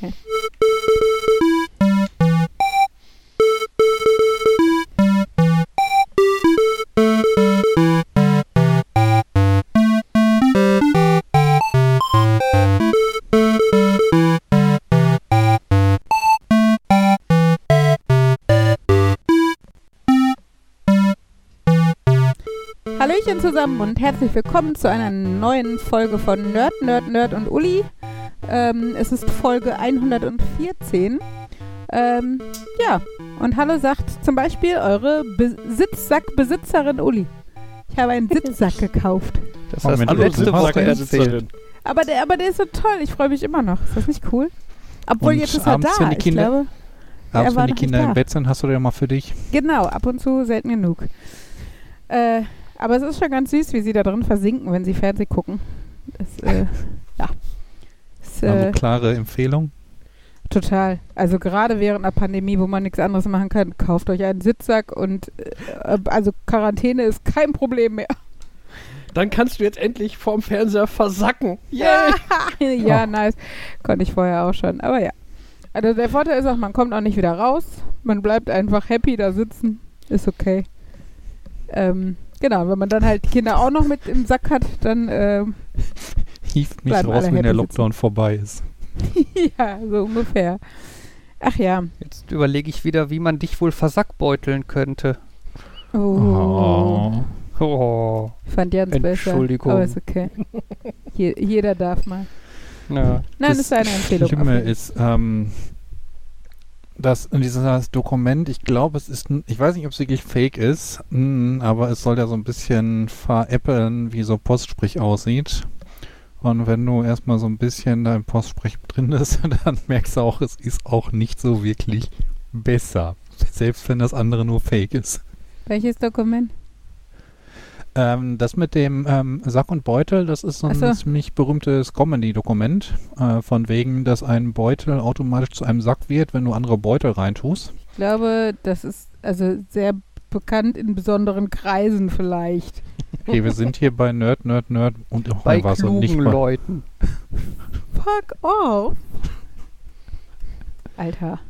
Hallöchen zusammen und herzlich willkommen zu einer neuen Folge von Nerd, Nerd, Nerd und Uli. Ähm, es ist Folge 114. Ähm, ja, und Hallo sagt zum Beispiel eure Be Sitzsackbesitzerin Uli. Ich habe einen Sitzsack gekauft. Das hast du letzte Woche erzählt. Aber der, aber der ist so toll. Ich freue mich immer noch. Ist das nicht cool? Obwohl Und jetzt ist er abends, da. wenn die ich Kinder- glaube, Er Abends, war wenn die Kinder nicht im. Bett sind, hast du den mal für dich. genau, ab und zu selten genug. Äh, aber es ist schon ganz süß, wie sie da drin versinken, wenn sie Fernsehen gucken. Das, äh, Ist, Also äh, klare Empfehlung. Total. Also gerade während einer Pandemie, wo man nichts anderes machen kann, kauft euch einen Sitzsack und äh, also Quarantäne ist kein Problem mehr. Dann kannst du jetzt endlich vorm Fernseher versacken. Ja, ja, Oh. nice. Konnte ich vorher auch schon. Aber ja. Also der Vorteil ist auch, man kommt auch nicht wieder raus. Man bleibt einfach happy da sitzen. Ist okay. Ähm, genau, wenn man dann halt die Kinder auch noch mit im Sack hat, dann ähm, Hieft mich Bleiben raus, wenn der Lockdown vorbei ist. ja, so ungefähr. Ach ja. Jetzt überlege ich wieder, wie man dich wohl versackbeuteln könnte. Oh. Oh. Ich fand Jans besser. Entschuldigung. Aber ist okay. Je, jeder darf mal. Ja. Nein, das ist eine Empfehlung. Schlimme auf jeden ist, ähm, dass dieses Dokument, ich glaube, es ist, ich weiß nicht, ob es wirklich fake ist, mm, aber es soll ja so ein bisschen veräppeln, wie so Postsprich aussieht. Und wenn du erstmal so ein bisschen da im Postsprich drin bist, dann merkst du auch, es ist auch nicht so wirklich besser. Selbst wenn das andere nur fake ist. Welches Dokument? Ähm, das mit dem ähm, Sack und Beutel, das ist so ein so. ziemlich berühmtes Comedy-Dokument. Äh, von wegen, dass ein Beutel automatisch zu einem Sack wird, wenn du andere Beutel reintust. Ich glaube, das ist also sehr bekannt in besonderen Kreisen vielleicht. Okay, wir sind hier bei Nerd, Nerd, Nerd und auch Bei was und klugen nicht bei. Leuten. Fuck off. Alter.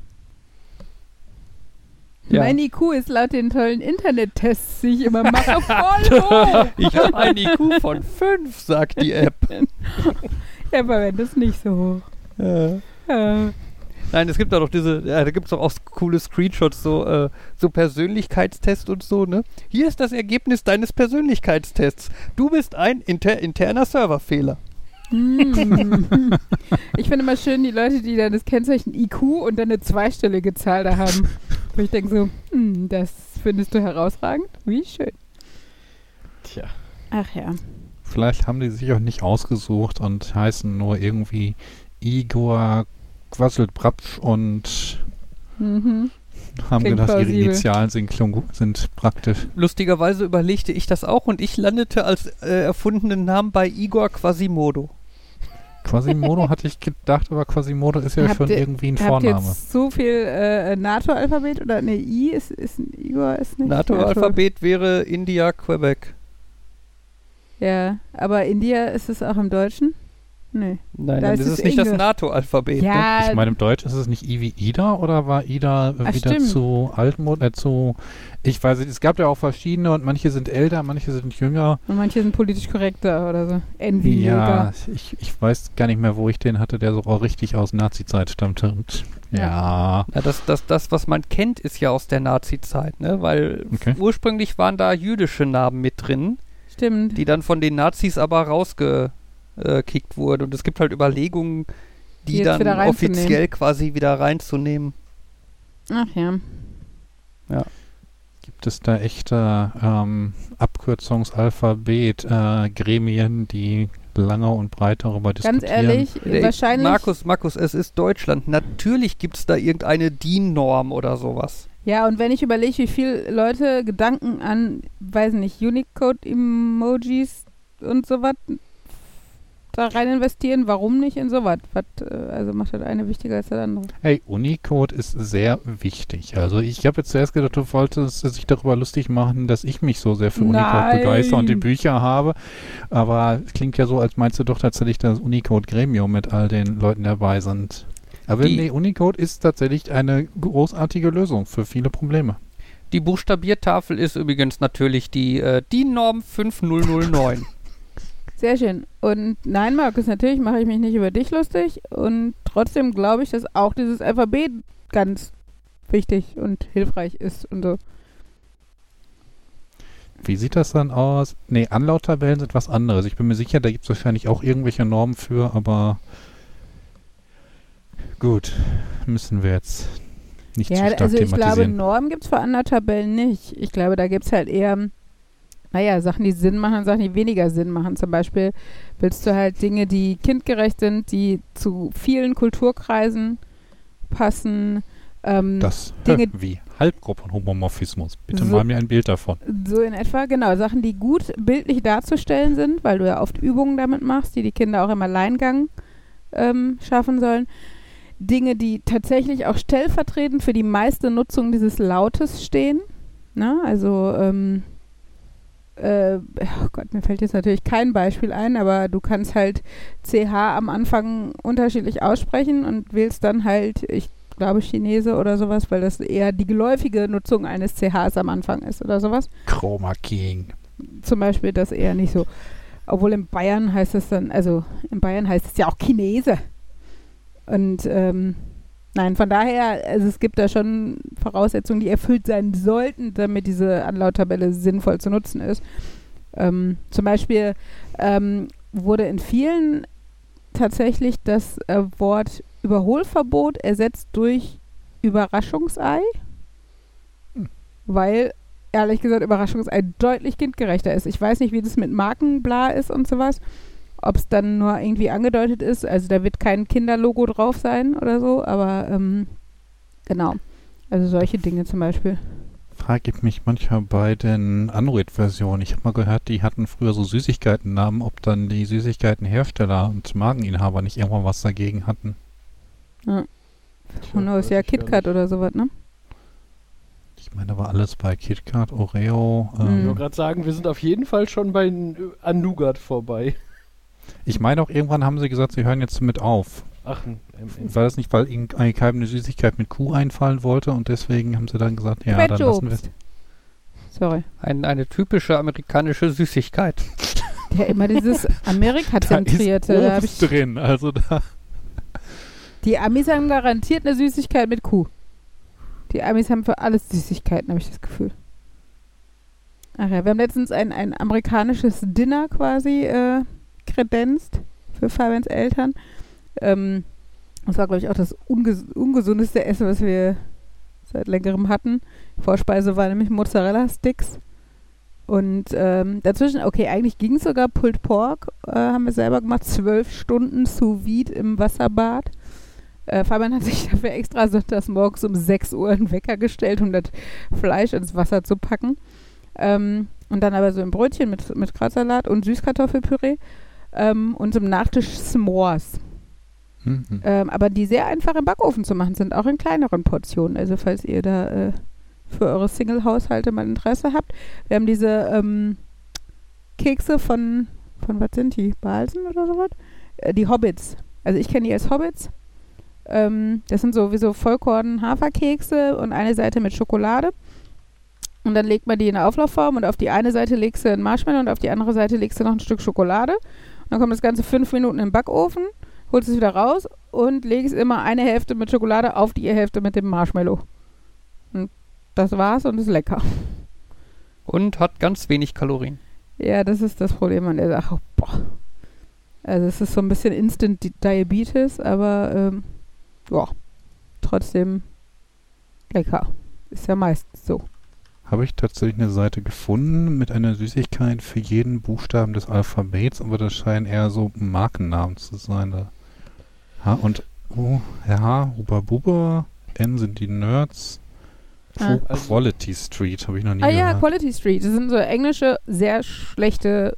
Ja. Mein IQ ist laut den tollen Internettests, die ich immer mache, voll hoch. Ich habe ein IQ von 5, sagt die App. Ja, aber wenn das nicht so hoch. Ja. Nein, es gibt da doch diese, ja, da gibt es doch auch coole Screenshots, so, äh, so Persönlichkeitstest und so, ne? Hier ist das Ergebnis deines Persönlichkeitstests. Du bist ein inter interner Serverfehler. Hm. Ich finde immer schön die Leute, die dann das Kennzeichen IQ und dann eine zweistellige Zahl da haben. Wo ich denke so, hm, das findest du herausragend? Wie schön. Tja. Ach ja. Vielleicht haben die sich auch nicht ausgesucht und heißen nur irgendwie Igor Quasselt Brapsch und Mhm. haben Klingt gedacht, ihre plausibel. Initialen sind, sind praktisch. Lustigerweise überlegte ich das auch und ich landete als äh, erfundenen Namen bei Igor Quasimodo. Quasimodo hatte ich gedacht, aber Quasimodo ist ja Habt schon ihr- irgendwie ein Habt ihr Vorname. jetzt so viel äh, NATO-Alphabet oder ne I ist, ist ein Igor ist nicht NATO-Alphabet wäre India, Quebec. Ja, aber India ist es auch im Deutschen? Nee. Nein, Da dann ist ist es nicht das Inge. NATO-Alphabet. Ne? Ja, Ich meine, im Deutsch ist es nicht I wie Ida oder war Ida Ach, wieder stimmt. zu altmod, äh, zu, ich weiß nicht, es gab ja auch verschiedene und manche sind älter, manche sind jünger. und manche sind politisch korrekter oder so. Envy Ja, ich, ich weiß gar nicht mehr, wo ich den hatte, der so auch richtig aus Nazi-Zeit stammte. Und ja, Ja, das, das, das, was man kennt, ist ja aus der Nazi-Zeit, ne? Weil Okay. ursprünglich waren da jüdische Namen mit drin, Stimmt. die dann von den Nazis aber rausgekickt wurden. Und es gibt halt Überlegungen, Die die, dann offiziell quasi wieder reinzunehmen. Ach ja. gibt es da echte ähm, Abkürzungsalphabet, äh, Gremien, die lange und breit darüber Ganz diskutieren? ehrlich, Ey, wahrscheinlich. Markus, Markus, es ist Deutschland. Natürlich gibt es da irgendeine DIN-Norm oder sowas. Ja, und wenn ich überlege, wie viele Leute Gedanken an, weiß nicht, Unicode-Emojis und sowas da rein investieren, warum nicht in sowas? Was, äh, also macht das eine wichtiger als das andere. Hey, Unicode ist sehr wichtig. Also ich habe jetzt zuerst gedacht, du wolltest sich darüber lustig machen, dass ich mich so sehr für Unicode Nein. begeister und die Bücher habe. Aber es klingt ja so, als meinst du doch tatsächlich, dass Unicode Gremium mit all den Leuten dabei sind. Aber Die- nee, Unicode ist tatsächlich eine großartige Lösung für viele Probleme. Die Buchstabiertafel ist übrigens natürlich die äh, DIN-Norm 5009. Sehr schön. Und nein, Markus, natürlich mache ich mich nicht über dich lustig. Und trotzdem glaube ich, dass auch dieses Alphabet ganz wichtig und hilfreich ist und so. Wie sieht das dann aus? Nee, Anlauttabellen sind was anderes. Ich bin mir sicher, da gibt es wahrscheinlich auch irgendwelche Normen für, aber gut, müssen wir jetzt nicht zu Ja, stark also ich glaube. Normen gibt es für andere Tabellen nicht. Ich glaube, da gibt es halt eher, naja, Sachen, die Sinn machen, Sachen, die weniger Sinn machen. Zum Beispiel willst du halt Dinge, die kindgerecht sind, die zu vielen Kulturkreisen passen. Ähm, das Dinge- wie Halbgruppenhomomorphismus. Bitte So- mal mir ein Bild davon. So in etwa, genau. Sachen, die gut bildlich darzustellen sind, weil du ja oft Übungen damit machst, die die Kinder auch im Alleingang ähm, schaffen sollen. Dinge, die tatsächlich auch stellvertretend für die meiste Nutzung dieses Lautes stehen. Ne? Also, ähm, äh, oh Gott, mir fällt jetzt natürlich kein Beispiel ein, aber du kannst halt CH am Anfang unterschiedlich aussprechen und wählst dann halt, ich glaube, Chinese oder sowas, weil das eher die geläufige Nutzung eines CHs am Anfang ist oder sowas Chroma King. zum Beispiel das eher nicht so. Obwohl in Bayern heißt es dann, also in Bayern heißt es ja auch Chinese. Und ähm, nein, von daher, also es gibt da schon Voraussetzungen, die erfüllt sein sollten, damit diese Anlauttabelle sinnvoll zu nutzen ist. Ähm, zum Beispiel ähm, wurde in vielen tatsächlich das äh, Wort Überholverbot ersetzt durch Überraschungsei, Hm. weil ehrlich gesagt Überraschungsei deutlich kindgerechter ist. Ich weiß nicht, wie das mit Markenbla ist und sowas. Ob es dann nur irgendwie angedeutet ist, also da wird kein Kinderlogo drauf sein oder so, aber ähm, genau. Also solche Dinge zum Beispiel. Frage ich mich manchmal bei den Android-Versionen. Ich habe mal gehört, die hatten früher so Süßigkeitennamen, ob dann die Süßigkeitenhersteller und Markeninhaber nicht irgendwann was dagegen hatten. Ja. Und ist ja ich KitKat oder sowas, ne? Ich meine, da war alles bei KitKat, Oreo. Ich Ähm, wollte gerade sagen, wir sind auf jeden Fall schon bei N- an Nougat vorbei. Ich meine auch, irgendwann haben sie gesagt, sie hören jetzt mit auf. Ach, ein M&M. War das nicht, weil ihnen eigentlich keine Süßigkeit mit Kuh einfallen wollte und deswegen haben sie dann gesagt, ja, dann lassen wir Quetschobst. Sorry. Ein, eine typische amerikanische Süßigkeit. Ja, immer dieses Da ist Amerika-zentrierte. Da ich, Obst drin, also da. die Amis haben garantiert eine Süßigkeit mit Kuh. Die Amis haben für alles Süßigkeiten, habe ich das Gefühl. Ach ja, wir haben letztens ein, ein amerikanisches Dinner quasi äh, kredenzt für Fabians Eltern. Ähm, das war, glaube ich, auch das unges ungesundeste Essen, was wir seit längerem hatten. Vorspeise war nämlich Mozzarella-Sticks. Und ähm, dazwischen, okay, eigentlich ging es sogar Pulled Pork, äh, haben wir selber gemacht, zwölf Stunden sous vide im Wasserbad. Äh, Fabian hat sich dafür extra sonntags morgens um 6 Uhr einen Wecker gestellt, um das Fleisch ins Wasser zu packen. Ähm, und dann aber so ein Brötchen mit, mit Krautsalat und Süßkartoffelpüree. Ähm, und zum Nachtisch S'mores. Mhm. Ähm, aber die sehr einfach im Backofen zu machen sind, auch in kleineren Portionen. Also falls ihr da äh, für eure Single-Haushalte mal Interesse habt. Wir haben diese ähm, Kekse von, von was sind die? Balsen oder sowas? Äh, die Hobbits. Also ich kenne die als Hobbits. Ähm, das sind so wie so Vollkorn-Haferkekse und eine Seite mit Schokolade. Und dann legt man die in eine Auflaufform und auf die eine Seite legst du ein Marshmallow und auf die andere Seite legst du noch ein Stück Schokolade. Dann kommt das Ganze fünf Minuten im Backofen holst es wieder raus und legst immer eine Hälfte mit Schokolade auf die Hälfte mit dem Marshmallow. Und das war's und ist lecker. Und hat ganz wenig Kalorien. Ja, das ist das Problem an der Sache. Boah. Also es ist so ein bisschen Instant Di- Diabetes, aber ähm, ja, trotzdem lecker. Ist ja meistens so. Habe ich tatsächlich eine Seite gefunden mit einer Süßigkeit für jeden Buchstaben des Alphabets, aber das scheinen eher so Markennamen zu sein. Da. H und U, H, Huba Buba, N sind die Nerds. Ah. Also- Quality Street habe ich noch nie Ah ja, gehört. Quality Street. Das sind so englische, sehr schlechte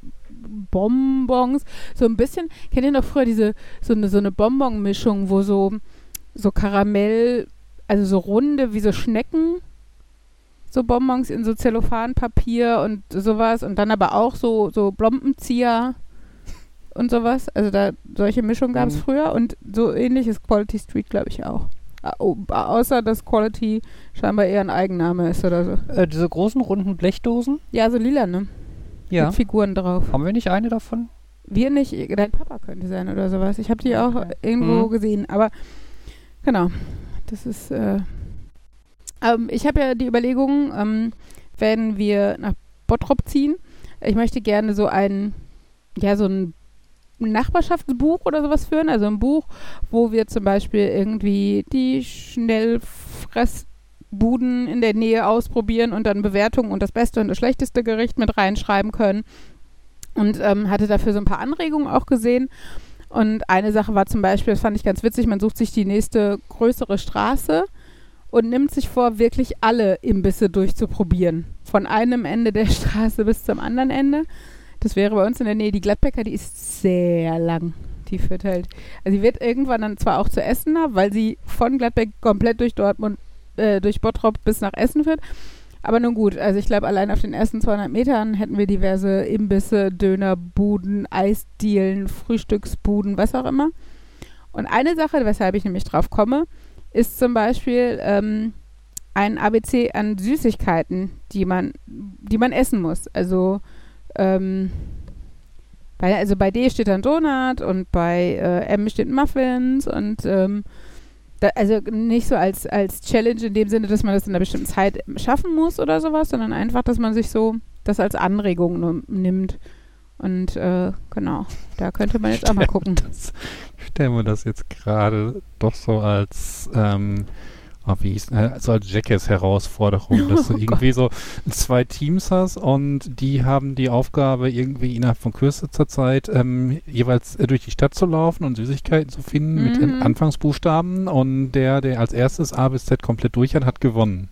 Bonbons. So ein bisschen, kennt ihr noch früher diese, so eine, so eine Bonbon-Mischung, wo so, so Karamell, also so runde, wie so Schnecken, so Bonbons in so Zellophanpapier und sowas und dann aber auch so, so Blombenzieher und sowas. Also da solche Mischungen gab es Mhm. früher und so ähnlich ist Quality Street, glaube ich, auch. Au- au- Außer dass Quality scheinbar eher ein Eigenname ist oder so. Äh, diese großen runden Blechdosen? Ja, so lila, ne? Ja. Mit Figuren drauf. Haben wir nicht eine davon? Wir nicht, dein Papa könnte sein oder sowas. Ich habe die auch irgendwo Mhm. gesehen, aber genau, das ist. Äh, ähm, ich habe ja die Überlegung, ähm, wenn wir nach Bottrop ziehen, ich möchte gerne so ein, ja, so ein Nachbarschaftsbuch oder sowas führen, also ein Buch, wo wir zum Beispiel irgendwie die Schnellfressbuden in der Nähe ausprobieren und dann Bewertungen und das beste und das schlechteste Gericht mit reinschreiben können und ähm, hatte dafür so ein paar Anregungen auch gesehen. Und eine Sache war zum Beispiel, das fand ich ganz witzig, man sucht sich die nächste größere Straße und nimmt sich vor, wirklich alle Imbisse durchzuprobieren. Von einem Ende der Straße bis zum anderen Ende. Das wäre bei uns in der Nähe die Gladbecker, die ist sehr lang. Die führt halt, also sie wird irgendwann dann zwar auch zu Essen nah, weil sie von Gladbeck komplett durch Dortmund, äh, durch Bottrop bis nach Essen führt. Aber nun gut, also ich glaube, allein auf den ersten 200 Metern hätten wir diverse Imbisse, Dönerbuden, Eisdielen, Frühstücksbuden, was auch immer. Und eine Sache, weshalb ich nämlich drauf komme, ist zum Beispiel ähm, ein ABC an Süßigkeiten, die man, die man essen muss. Also, ähm, bei, also bei D steht dann Donut und bei äh, M steht Muffins und ähm, da, also nicht so als, als Challenge in dem Sinne, dass man das in einer bestimmten Zeit schaffen muss oder sowas, sondern einfach, dass man sich so das als Anregung nimmt. Und äh, genau, da könnte man jetzt auch mal gucken. Das, ich stelle mir das jetzt gerade doch so als, ähm, oh, wie hieß, äh, so als Jackass-Herausforderung, dass du Oh irgendwie so zwei Teams hast und die haben die Aufgabe, irgendwie innerhalb von kürzester Zeit ähm, jeweils äh, durch die Stadt zu laufen und Süßigkeiten zu finden mit den Mhm. Anfangsbuchstaben und der, der als erstes A bis Z komplett durch hat, hat gewonnen.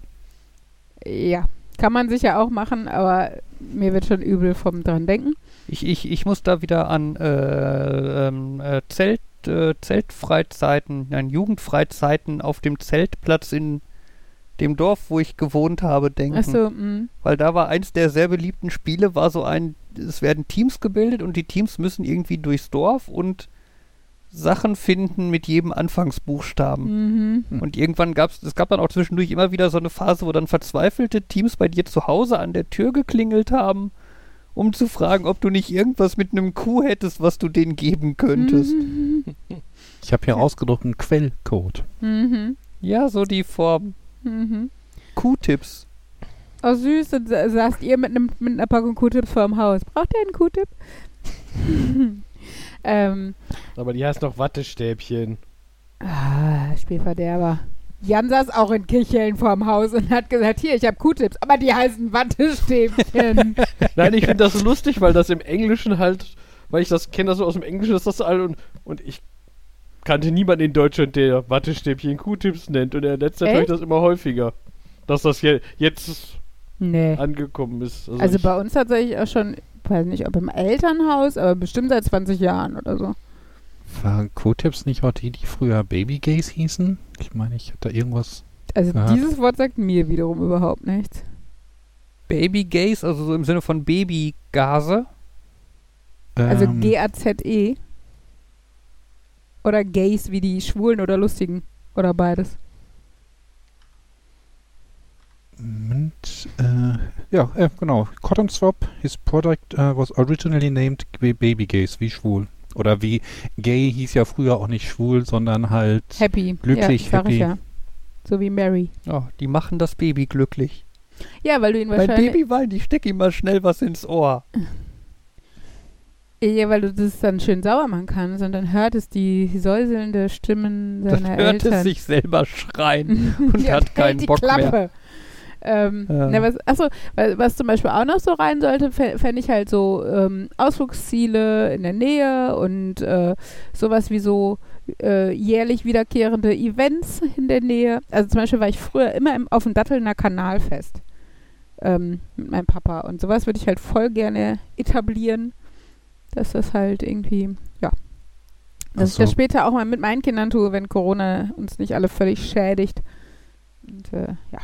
Ja, kann man sicher auch machen, aber mir wird schon übel vom dran denken. Ich, ich, ich muss da wieder an äh, ähm, äh, Zelt, äh, Zeltfreizeiten, nein, Jugendfreizeiten auf dem Zeltplatz in dem Dorf, wo ich gewohnt habe, denken. Achso, mh. Weil da war eins der sehr beliebten Spiele, war so ein, es werden Teams gebildet und die Teams müssen irgendwie durchs Dorf und Sachen finden mit jedem Anfangsbuchstaben. Mhm. Und irgendwann gab es, es gab dann auch zwischendurch immer wieder so eine Phase, wo dann verzweifelte Teams bei dir zu Hause an der Tür geklingelt haben, um zu fragen, ob du nicht irgendwas mit einem Kuh hättest, was du denen geben könntest. Mhm. Ich habe hier ausgedruckt einen Quellcode. Mhm. Ja, so die Form. Mhm. Q-Tipps. Oh süß, sa- saßt ihr mit, nem, mit einer Packung Q-Tips vorm Haus. Braucht ihr einen Q-Tip? ähm, Aber die heißt noch Wattestäbchen. ah, Spielverderber. Jan saß auch in Kicheln vorm Haus und hat gesagt, hier, ich habe Q-Tips, aber die heißen Wattestäbchen. Nein, ich finde das so lustig, weil das im Englischen halt, weil ich das kenne das so aus dem Englischen, ist das all und, und ich kannte niemanden in Deutschland, der Wattestäbchen Q-Tips nennt und in letzter Zeit höre ich Echt? das immer häufiger. Dass das hier jetzt nee. angekommen ist. Also, Also ich, bei uns tatsächlich auch schon, weiß nicht, ob im Elternhaus, aber bestimmt seit 20 Jahren oder so. Waren Q-Tips nicht auch die, die früher Baby Gays hießen? Ich meine, ich hatte irgendwas. Also Ja. dieses Wort sagt mir wiederum überhaupt nichts. Baby Gays, also so im Sinne von Babygase. Also ähm, G-A-Z-E. Oder Gays wie die Schwulen oder Lustigen. Oder beides. Moment, äh, ja, äh, genau. Cotton Swap, his product uh, was originally named Baby Gays, wie schwul. Oder wie gay hieß ja früher auch nicht schwul, sondern halt Happy. Glücklich, ja, happy. Ich ja. So wie Mary. Oh, die machen das Baby glücklich. Ja, weil du ihn Mein wahrscheinlich... Baby weint, ich steck ihm mal schnell was ins Ohr. Ja, weil du das dann schön sauer machen kannst und dann hört es die säuselnde Stimmen Dann seiner hört Eltern. es sich selber schreien. und Ja, hat keinen Bock mehr. Ähm, Ja. na, was, achso, was, was zum Beispiel auch noch so rein sollte, fände ich halt so ähm, Ausflugsziele in der Nähe und äh, sowas wie so äh, jährlich wiederkehrende Events in der Nähe. Also zum Beispiel war ich früher immer im, auf dem Dattelner Kanalfest ähm, mit meinem Papa und sowas würde ich halt voll gerne etablieren, dass das halt irgendwie, ja, dass ich so. das später auch mal mit meinen Kindern tue, wenn Corona uns nicht alle völlig schädigt. Und äh, ja.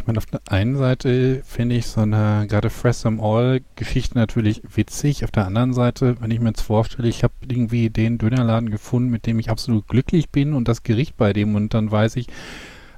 Ich meine, auf der einen Seite finde ich so eine, gerade Fresh Them All Geschichte natürlich witzig. Auf der anderen Seite, wenn ich mir jetzt vorstelle, ich habe irgendwie den Dönerladen gefunden, mit dem ich absolut glücklich bin und das Gericht bei dem und dann weiß ich,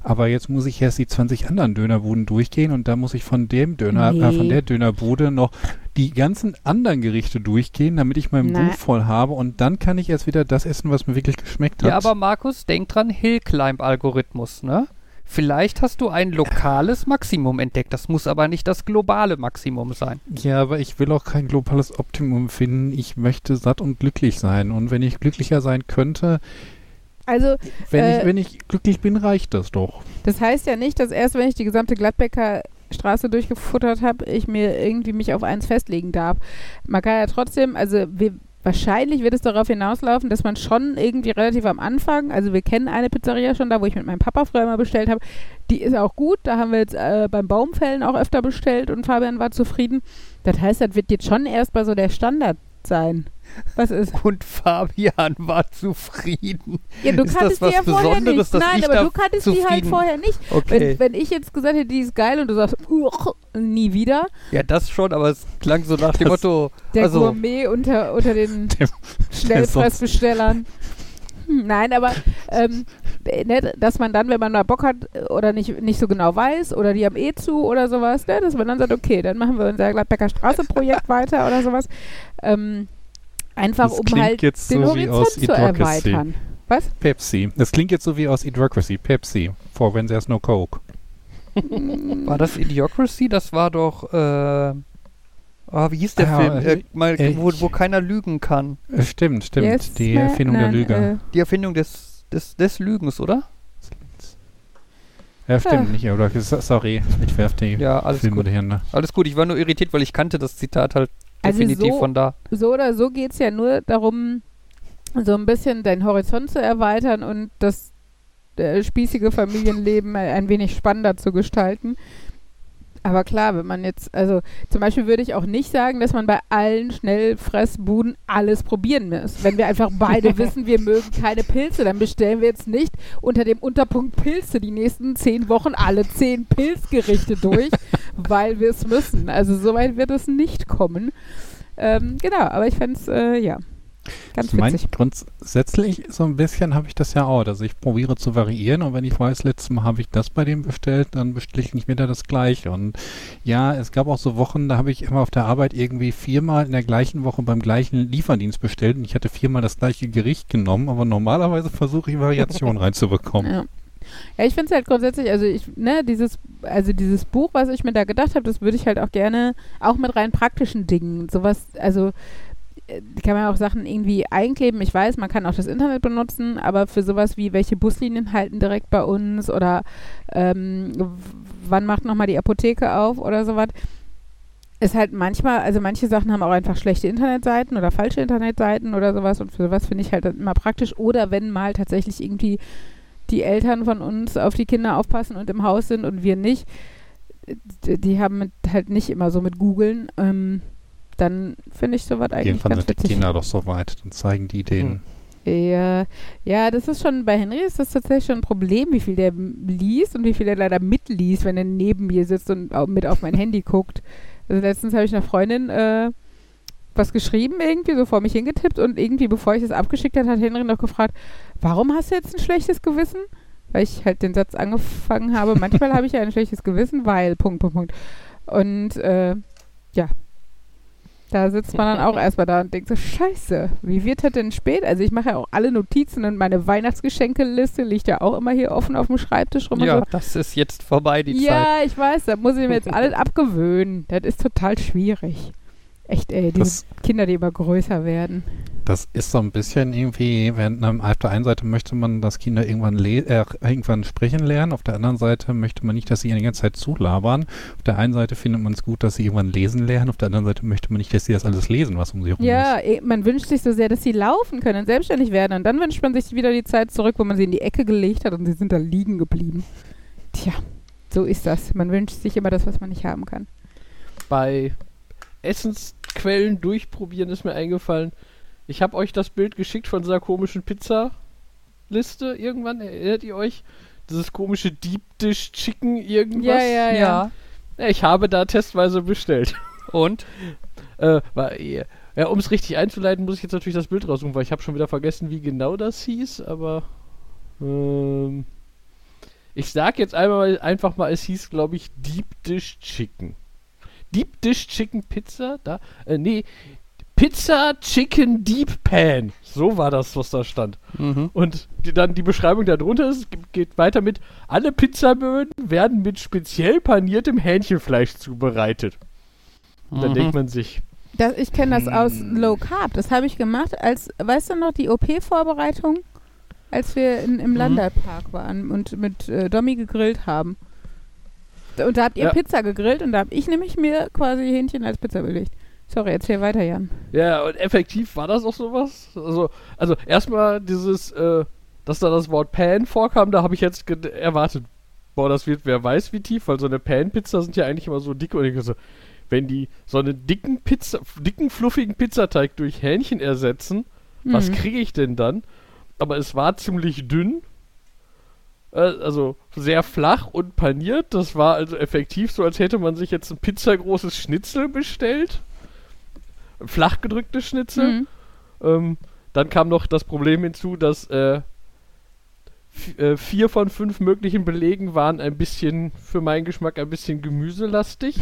aber jetzt muss ich erst die 20 anderen Dönerbuden durchgehen und da muss ich von dem Döner, Nee. äh, von der Dönerbude noch die ganzen anderen Gerichte durchgehen, damit ich mein. Buch voll habe und dann kann ich erst wieder das essen, was mir wirklich geschmeckt hat. Ja, aber Markus, denk dran, Hill-Climb-Algorithmus, ne? Vielleicht hast du ein lokales Maximum entdeckt. Das muss aber nicht das globale Maximum sein. Ja, aber ich will auch kein globales Optimum finden. Ich möchte satt und glücklich sein. Und wenn ich glücklicher sein könnte, Also, wenn, Äh, ich, wenn ich glücklich bin, reicht das doch. das heißt ja nicht, dass erst wenn ich die gesamte Gladbecker Straße durchgefuttert habe, ich mir irgendwie mich auf eins festlegen darf. Man kann ja trotzdem, also wir, wahrscheinlich wird es darauf hinauslaufen, dass man schon irgendwie relativ am Anfang, also wir kennen eine Pizzeria schon da, wo ich mit meinem Papa früher mal bestellt habe, die ist auch gut, da haben wir jetzt äh, beim Baumfällen auch öfter bestellt und Fabian war zufrieden. Das heißt, das wird jetzt schon erst mal so der Standard sein. Was ist? Und Fabian war zufrieden. Ja, du Ist kanntest die ja vorher nicht. Nein, aber du kanntest die halt zufrieden- vorher nicht. Okay. Wenn, wenn ich jetzt gesagt hätte, die ist geil und du sagst, "Uch, nie wieder, Ja, das schon, aber es klang so nach dem Das- Motto, der also, Gourmet unter, unter den Schnellfressbestellern. Hm, Nein, aber ähm, äh, ne, dass man dann, wenn man mal Bock hat äh, oder nicht, nicht so genau weiß oder die haben eh zu oder sowas, ne, dass man dann sagt, okay, dann machen wir unser Gladbecker Straße-Projekt weiter oder sowas. Ähm, einfach Das um klingt halt jetzt den so wie Horizont aus zu erweitern. Was? Pepsi. Das klingt jetzt so wie aus Idrocracy. Pepsi. For when there's no Coke. war das Idiocracy? Das war doch, äh, ah, wie hieß der Ah, Film? Äh, äh, mal, äh, wo, wo keiner lügen kann. Äh, stimmt, stimmt. Yes, die man, Erfindung der nein, Lüge. äh, Die Erfindung des, des, des Lügens, oder? ja, stimmt, ah. nicht Idrocracy. Sorry, ich werf die Ja, alles Filme gut. durcheinander. Alles gut, ich war nur irritiert, weil ich kannte das Zitat halt Also definitiv so- von da. so oder so geht es ja nur darum, so ein bisschen deinen Horizont zu erweitern und das äh, spießige Familienleben ein wenig spannender zu gestalten. Aber klar, wenn man jetzt, also zum Beispiel würde ich auch nicht sagen, dass man bei allen Schnellfressbuden alles probieren muss. Wenn wir einfach beide wissen, wir mögen keine Pilze, dann bestellen wir jetzt nicht unter dem Unterpunkt Pilze die nächsten zehn Wochen alle zehn Pilzgerichte durch, weil wir es müssen. Also soweit wird es nicht kommen. Ähm, genau, aber ich fände es, äh, ja, ganz ich meine, witzig. grundsätzlich so ein bisschen habe ich das ja auch. Also ich probiere zu variieren und wenn ich weiß, letztes Mal habe ich das bei dem bestellt, dann bestelle ich nicht wieder das gleiche. Und ja, es gab auch so Wochen, da habe ich immer auf der Arbeit irgendwie viermal in der gleichen Woche beim gleichen Lieferdienst bestellt und ich hatte viermal das gleiche Gericht genommen, aber normalerweise versuche ich Variationen reinzubekommen. Ja. Ja, ich finde es halt grundsätzlich, also ich, ne, dieses, also dieses Buch, was ich mir da gedacht habe, das würde ich halt auch gerne, auch mit rein praktischen Dingen, sowas, also äh, kann man auch Sachen irgendwie einkleben. Ich weiß, man kann auch das Internet benutzen, aber für sowas wie, welche Buslinien halten direkt bei uns oder ähm, wann macht nochmal die Apotheke auf oder sowas, ist halt manchmal, also manche Sachen haben auch einfach schlechte Internetseiten oder falsche Internetseiten oder sowas und für sowas finde ich halt immer praktisch. Oder wenn mal tatsächlich irgendwie die Eltern von uns auf die Kinder aufpassen und im Haus sind und wir nicht, d- die haben mit, halt nicht immer so mit googeln, ähm, dann finde ich sowas eigentlich Irgendwann ganz sind die witzig. Kinder doch so weit, dann zeigen die denen. Ja, ja, das ist schon, bei Henry ist das tatsächlich schon ein Problem, wie viel der liest und wie viel er leider mitliest, wenn er neben mir sitzt und mit auf mein Handy guckt. Also letztens habe ich einer Freundin äh, was geschrieben, irgendwie so vor mich hingetippt und irgendwie, bevor ich das abgeschickt habe, hat Henry noch gefragt, warum hast du jetzt ein schlechtes Gewissen? Weil ich halt den Satz angefangen habe, manchmal habe ich ja ein schlechtes Gewissen, weil, Punkt, Punkt, Punkt. Und äh, ja, da sitzt man dann auch erstmal da und denkt so, scheiße, wie wird das denn spät? Also ich mache ja auch alle Notizen und meine Weihnachtsgeschenkeliste liegt ja auch immer hier offen auf dem Schreibtisch rum Ja, so. das ist jetzt vorbei, die Zeit. Ja, ich weiß, da muss ich mir jetzt alles abgewöhnen. Das ist total schwierig. Echt, ey, diese Das, Kinder, die immer größer werden. das ist so ein bisschen irgendwie, wenn ähm, auf der einen Seite möchte man, dass Kinder irgendwann, le äh, irgendwann sprechen lernen, auf der anderen Seite möchte man nicht, dass sie ihnen die ganze Zeit zulabern. Auf der einen Seite findet man es gut, dass sie irgendwann lesen lernen, auf der anderen Seite möchte man nicht, dass sie das alles lesen, was um sie herum Ja, ist. eh, man wünscht sich so sehr, dass sie laufen können und selbstständig werden. Und dann wünscht man sich wieder die Zeit zurück, wo man sie in die Ecke gelegt hat und sie sind da liegen geblieben. Tja, so ist das. Man wünscht sich immer das, was man nicht haben kann. Bei Essensquellen durchprobieren ist mir eingefallen. Ich habe euch das Bild geschickt von dieser komischen Pizza-Liste irgendwann. Erinnert ihr euch? dieses komische Deep Dish Chicken irgendwas. Ja, ja, ja. Ja, Ich habe da testweise bestellt. Und? Äh, war, ja, um es richtig einzuleiten, muss ich jetzt natürlich das Bild raussuchen, weil ich habe schon wieder vergessen, wie genau das hieß, aber ähm, ich sag jetzt einmal einfach mal, es hieß, glaube ich, Deep Dish Chicken. Deep Dish Chicken Pizza? Da? Äh, nee. Pizza Chicken Deep Pan. So war das, was da stand. Mhm. Und die, dann die Beschreibung darunter ist, ge- geht weiter mit, alle Pizzaböden werden mit speziell paniertem Hähnchenfleisch zubereitet. Und dann Mhm. denkt man sich, Das, ich kenne das aus Hm. Low Carb. Das habe ich gemacht als, weißt du noch, die OP-Vorbereitung, als wir in, im Landalpark waren und mit äh, Domi gegrillt haben. Und da habt ihr Ja. Pizza gegrillt und da habe ich nämlich mir quasi Hähnchen als Pizza belegt. Sorry, erzähl weiter, Jan. ja, und effektiv war das auch sowas. Also, also erstmal dieses, äh, dass da das Wort Pan vorkam, da habe ich jetzt erwartet, boah, das wird, wer weiß wie tief, weil so eine Pan-Pizza sind ja eigentlich immer so dick und ich so, wenn die so einen dicken Pizza, dicken, fluffigen Pizzateig durch Hähnchen ersetzen, was Mhm. kriege ich denn dann? Aber es war ziemlich dünn. Äh, also sehr flach und paniert. Das war also effektiv so, als hätte man sich jetzt ein pizzagroßes Schnitzel bestellt. Ein Flach gedrücktes Schnitzel. Mhm. Ähm, dann kam noch das Problem hinzu, dass äh, äh, vier von fünf möglichen Belegen waren ein bisschen, für meinen Geschmack, ein bisschen gemüselastig.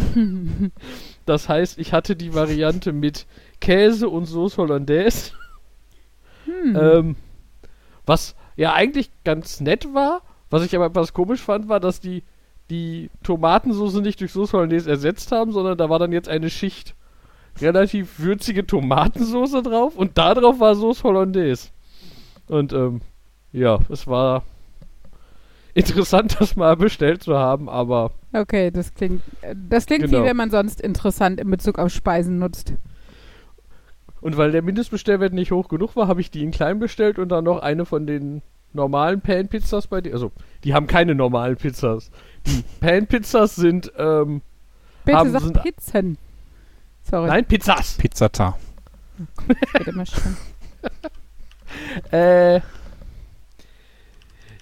das heißt, ich hatte die Variante mit Käse und Sauce Hollandaise. Hm. Ähm, was ja eigentlich ganz nett war, was ich aber etwas komisch fand, war, dass die die Tomatensoße nicht durch Sauce Hollandaise ersetzt haben, sondern da war dann jetzt eine Schicht relativ würzige Tomatensoße drauf und da drauf war Sauce Hollandaise. Und ähm, ja, es war interessant, das mal bestellt zu haben, aber Okay, das klingt, das klingt Genau. wie wenn man sonst interessant in Bezug auf Speisen nutzt. und weil der Mindestbestellwert nicht hoch genug war, habe ich die in klein bestellt und dann noch eine von den normalen Pan-Pizzas bei dir. Also, die haben keine normalen Pizzas. Die Pan-Pizzas sind, ähm, Bitte Haben- sag sind- Pizzen. Sorry, nein, Pizzas! Pizzata. bitte mal schon. Äh,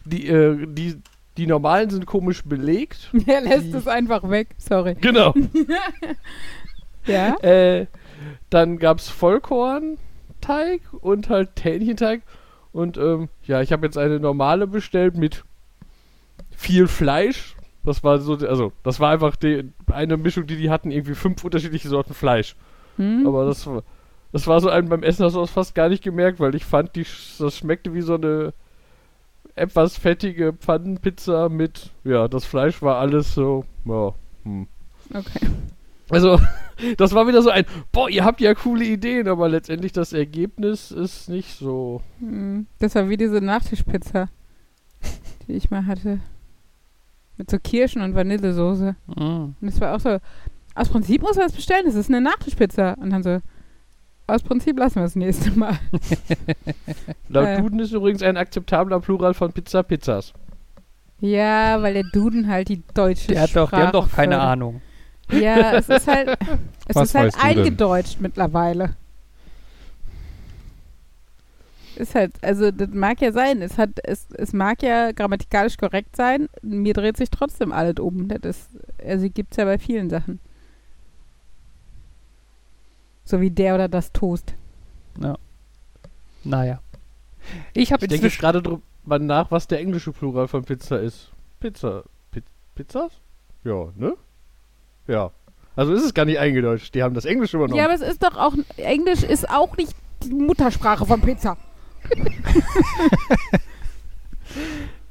die, äh, die, die normalen sind komisch belegt. Er lässt Die- es einfach weg. Sorry. Genau. Ja? äh, dann gab's Vollkornteig und halt Hähnchenteig. Und ähm, ja, ich habe jetzt eine normale bestellt mit viel Fleisch. Das war so, also das war einfach die, eine Mischung, die die hatten, irgendwie fünf unterschiedliche Sorten Fleisch. Hm? Aber das war, das war so ein, beim Essen hast du das fast gar nicht gemerkt, weil ich fand, die, das schmeckte wie so eine etwas fettige Pfannenpizza mit, ja, das Fleisch war alles so, ja, hm. Okay. Also, das war wieder so ein, boah, ihr habt ja coole Ideen, aber letztendlich das Ergebnis ist nicht so. Hm. Das war wie diese Nachtischpizza, die ich mal hatte. Mit so Kirschen und Vanillesoße. Mhm. Und das war auch so, aus Prinzip muss man das bestellen, das ist eine Nachtischpizza. Und dann so, aus Prinzip lassen wir es nächste Mal. Laut Äh. Duden ist übrigens ein akzeptabler Plural von Pizza Pizzas. Ja, weil der Duden halt die deutsche Der hat doch, der Sprache hat doch keine. Ahnung. Ja, es ist halt, es Was ist halt du denn? eingedeutscht mittlerweile. Ist halt, also das mag ja sein, es hat, es, es mag ja grammatikalisch korrekt sein, mir dreht sich trotzdem alles um. Das ist, also gibt's ja bei vielen Sachen. So wie der oder das Toast. Naja. Ich habe Ich denke jetzt inzwischen. gerade drüber nach, was der englische Plural von Pizza ist. Pizza. Pi Pizzas? Ja, ne? Ja. Also ist es gar nicht eingedeutscht. Die haben das Englische übernommen. Ja, aber es ist doch auch, Englisch ist auch nicht die Muttersprache von Pizza.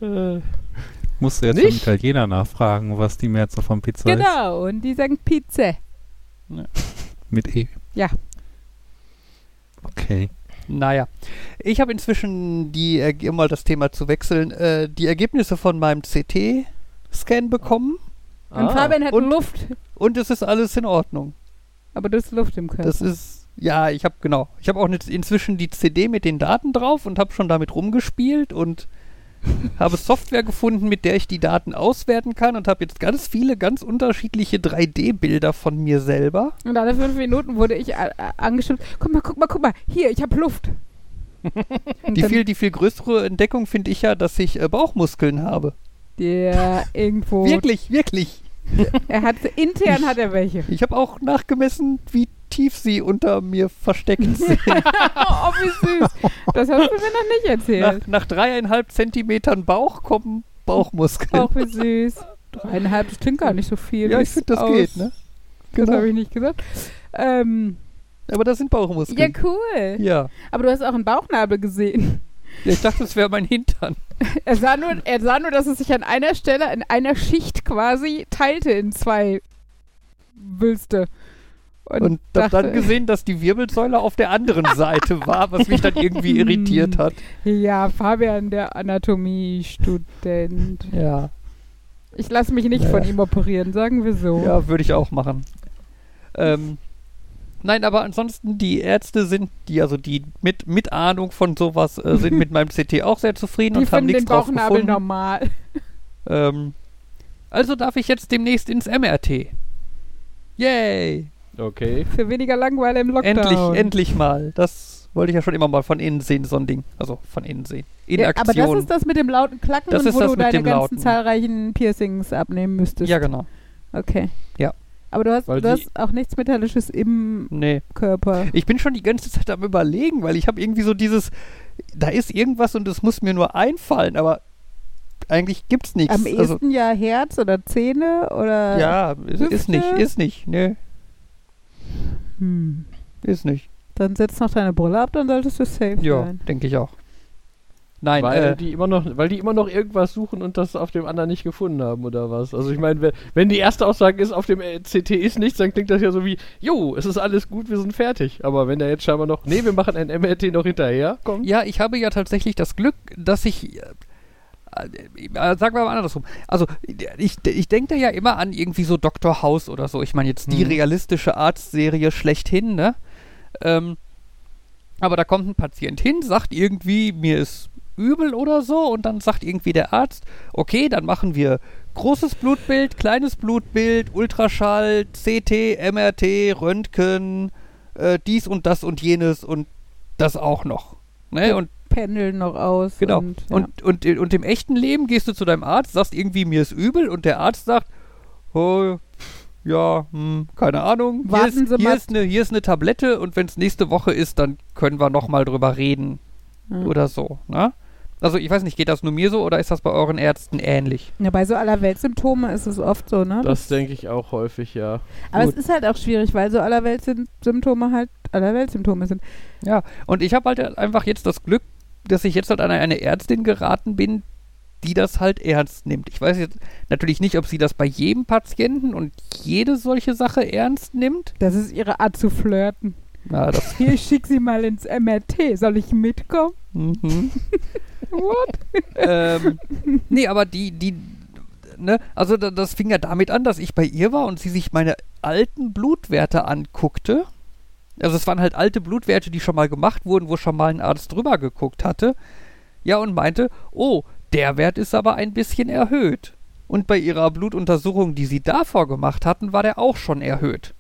äh, Musst du jetzt Nicht? vom Italiener nachfragen, was die Mehrzahl von Pizza ist. Genau, und die sagen Pizza. Mit E. Ja. Okay. Naja. Ich habe inzwischen die, um mal das Thema zu wechseln, äh, die Ergebnisse von meinem CT-Scan bekommen Und ah. Fabian hat und- Luft, und es ist alles in Ordnung. aber du hast Luft im Körper. Das ist, ja, ich habe genau. Ich habe auch inzwischen die CD mit den Daten drauf und habe schon damit rumgespielt und habe Software gefunden, mit der ich die Daten auswerten kann und habe jetzt ganz viele ganz unterschiedliche 3D-Bilder von mir selber. Und alle fünf Minuten wurde ich a- a- angestimmt. Guck mal, guck mal, guck mal. Hier, ich habe Luft. Die viel, die viel größere Entdeckung finde ich ja, dass ich äh, Bauchmuskeln habe. Der irgendwo. Wirklich, wirklich. Er hat intern hat er welche. Ich habe auch nachgemessen, wie tief sie unter mir versteckt sind. oh, wie süß. Das hast du mir noch nicht erzählt. nach, nach dreieinhalb Zentimetern Bauch kommen Bauchmuskeln. Auch wie süß. Dreieinhalb, das klingt gar nicht so viel. ja, ich finde, das aus- geht, ne? Das Genau. habe ich nicht gesagt. Ähm, Aber das sind ja, Bauchmuskeln. cool. Ja. Aber du hast auch einen Bauchnabel gesehen. Ich dachte, es wäre mein Hintern. Er sah, nur, er sah nur, dass es sich an einer Stelle, in einer Schicht quasi teilte in zwei Wülste. Und hab dann gesehen, dass die Wirbelsäule auf der anderen Seite war, was mich dann irgendwie irritiert hat. Ja, Fabian, der Anatomie-Student. Ja. Ich lasse mich nicht Ja. von ihm operieren, sagen wir so. Ja, würde ich auch machen. Ähm, nein, aber ansonsten, die Ärzte sind, die also die mit, mit Ahnung von sowas, äh, sind mit meinem CT auch sehr zufrieden Die und haben nichts den drauf Bauchnabel gefunden. normal. Ähm, also darf ich jetzt demnächst ins MRT. Yay! Okay. Für weniger Langeweile im Lockdown. Endlich, endlich mal. Das wollte ich ja schon immer mal von innen sehen, so ein Ding. Also von innen sehen. In Ja, Aktion. aber das ist das mit dem lauten Klacken Das und ist wo das du mit deine dem ganzen lauten. zahlreichen Piercings abnehmen müsstest. ja, genau. Okay. Ja. Aber du hast, du hast auch nichts Metallisches im Nee. Körper. Ich bin schon die ganze Zeit am überlegen, weil ich habe irgendwie so dieses, da ist irgendwas und es muss mir nur einfallen, aber eigentlich gibt's nichts. Am Also, ehesten ja Herz oder Zähne oder. ja, ist, ist nicht, ist nicht, nee, Hm. ist nicht. Dann setz noch deine Brille ab, dann solltest du safe Ja, sein. denke ich auch. Nein, weil äh, die immer noch, weil die immer noch irgendwas suchen und das auf dem anderen nicht gefunden haben oder was. Also ich meine, wenn, wenn die erste Aussage ist, auf dem äh, CT ist nichts, dann klingt das ja so wie, jo, es ist alles gut, wir sind fertig. Aber wenn der jetzt scheinbar noch, nee, wir machen ein MRT noch hinterher, kommt. ja, ich habe ja tatsächlich das Glück, dass ich, äh, äh, sagen wir mal andersrum. Also, ich, ich denke da ja immer an irgendwie so Dr. House oder so. Ich meine jetzt die Mhm. realistische Arztserie schlechthin, ne? Ähm, aber da kommt ein Patient hin, sagt irgendwie, mir ist übel oder so, und dann sagt irgendwie der Arzt, okay, dann machen wir großes Blutbild, kleines Blutbild, Ultraschall, CT, MRT, Röntgen, äh, dies und das und jenes und das auch noch. Ne? Und Pendeln noch aus. Genau. Und, ja. Und, und, und im echten Leben gehst du zu deinem Arzt, sagst irgendwie, mir ist übel und der Arzt sagt, oh, ja, hm, keine Ahnung. Hier, Warten ist, Sie hier, mal- ist eine, hier ist eine Tablette und wenn es nächste Woche ist, dann können wir nochmal drüber reden ja. oder so. Ne? Also ich weiß nicht, geht das nur mir so oder ist das bei euren Ärzten ähnlich? ja, bei so Allerweltsymptomen ist es oft so, ne? Das denke ich auch häufig, ja. Aber gut. es ist halt auch schwierig, weil so Allerweltsymptome halt Allerweltsymptome sind. Ja, und ich habe halt einfach jetzt das Glück, dass ich jetzt halt an eine Ärztin geraten bin, die das halt ernst nimmt. Ich weiß jetzt natürlich nicht, ob sie das bei jedem Patienten und jede solche Sache ernst nimmt. Das ist ihre Art zu flirten. Na, das Hier, ich schick sie mal ins MRT. Soll ich mitkommen? Mhm. What? ähm, nee, aber die, die, ne, also da, das fing ja damit an, dass ich bei ihr war und sie sich meine alten Blutwerte anguckte. Also es waren halt alte Blutwerte, die schon mal gemacht wurden, wo schon mal ein Arzt drüber geguckt hatte. Ja, und meinte, oh, der Wert ist aber ein bisschen erhöht. Und bei ihrer Blutuntersuchung, die sie davor gemacht hatten, war der auch schon erhöht.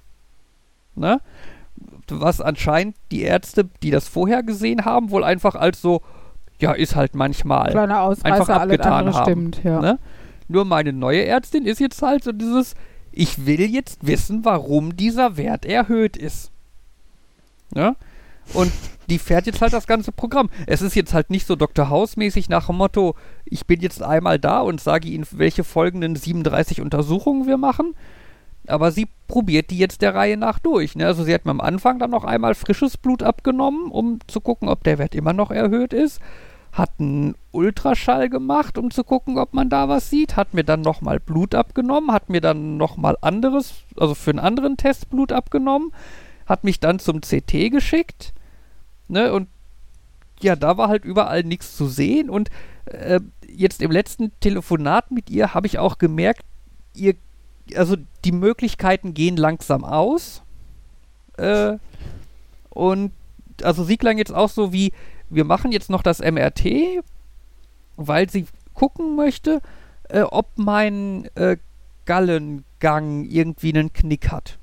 Ne? Was anscheinend die Ärzte, die das vorher gesehen haben, wohl einfach als so, ja, ist halt manchmal. Einfach Ausreißer, abgetan haben, stimmt, ja. Ne? Nur meine neue Ärztin ist jetzt halt so dieses, ich will jetzt wissen, warum dieser Wert erhöht ist. Ne? Und die fährt jetzt halt das ganze Programm. Es ist jetzt halt nicht so Dr. House-mäßig nach dem Motto, ich bin jetzt einmal da und sage Ihnen, welche folgenden 37 Untersuchungen wir machen. Aber sie probiert die jetzt der Reihe nach durch. Ne? Also sie hat mir am Anfang dann noch einmal frisches Blut abgenommen, um zu gucken, ob der Wert immer noch erhöht ist. Hat einen Ultraschall gemacht, um zu gucken, ob man da was sieht. Hat mir dann nochmal Blut abgenommen. Hat mir dann nochmal anderes, also für einen anderen Test Blut abgenommen. Hat mich dann zum CT geschickt. Ne? Und ja, da war halt überall nichts zu sehen. Und äh, jetzt im letzten Telefonat mit ihr habe ich auch gemerkt, ihr also die Möglichkeiten gehen langsam aus. Äh, und also sie klang jetzt auch so wie, wir machen jetzt noch das MRT, weil sie gucken möchte, äh, ob mein äh, Gallengang irgendwie einen Knick hat.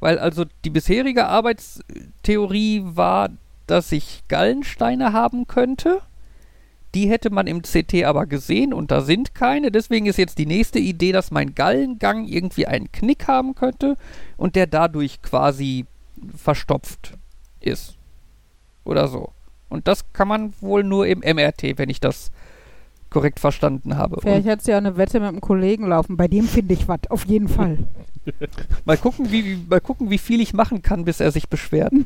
Weil also die bisherige Arbeitstheorie war, dass ich Gallensteine haben könnte, Die hätte man im CT aber gesehen und da sind keine. Deswegen ist jetzt die nächste Idee, dass mein Gallengang irgendwie einen Knick haben könnte und der dadurch quasi verstopft ist. Oder so. Und das kann man wohl nur im MRT, wenn ich das korrekt verstanden habe. Vielleicht hättest du ja eine Wette mit einem Kollegen laufen. Bei dem finde ich was, auf jeden Fall. mal gucken, wie, mal gucken, wie viel ich machen kann, bis er sich beschwert.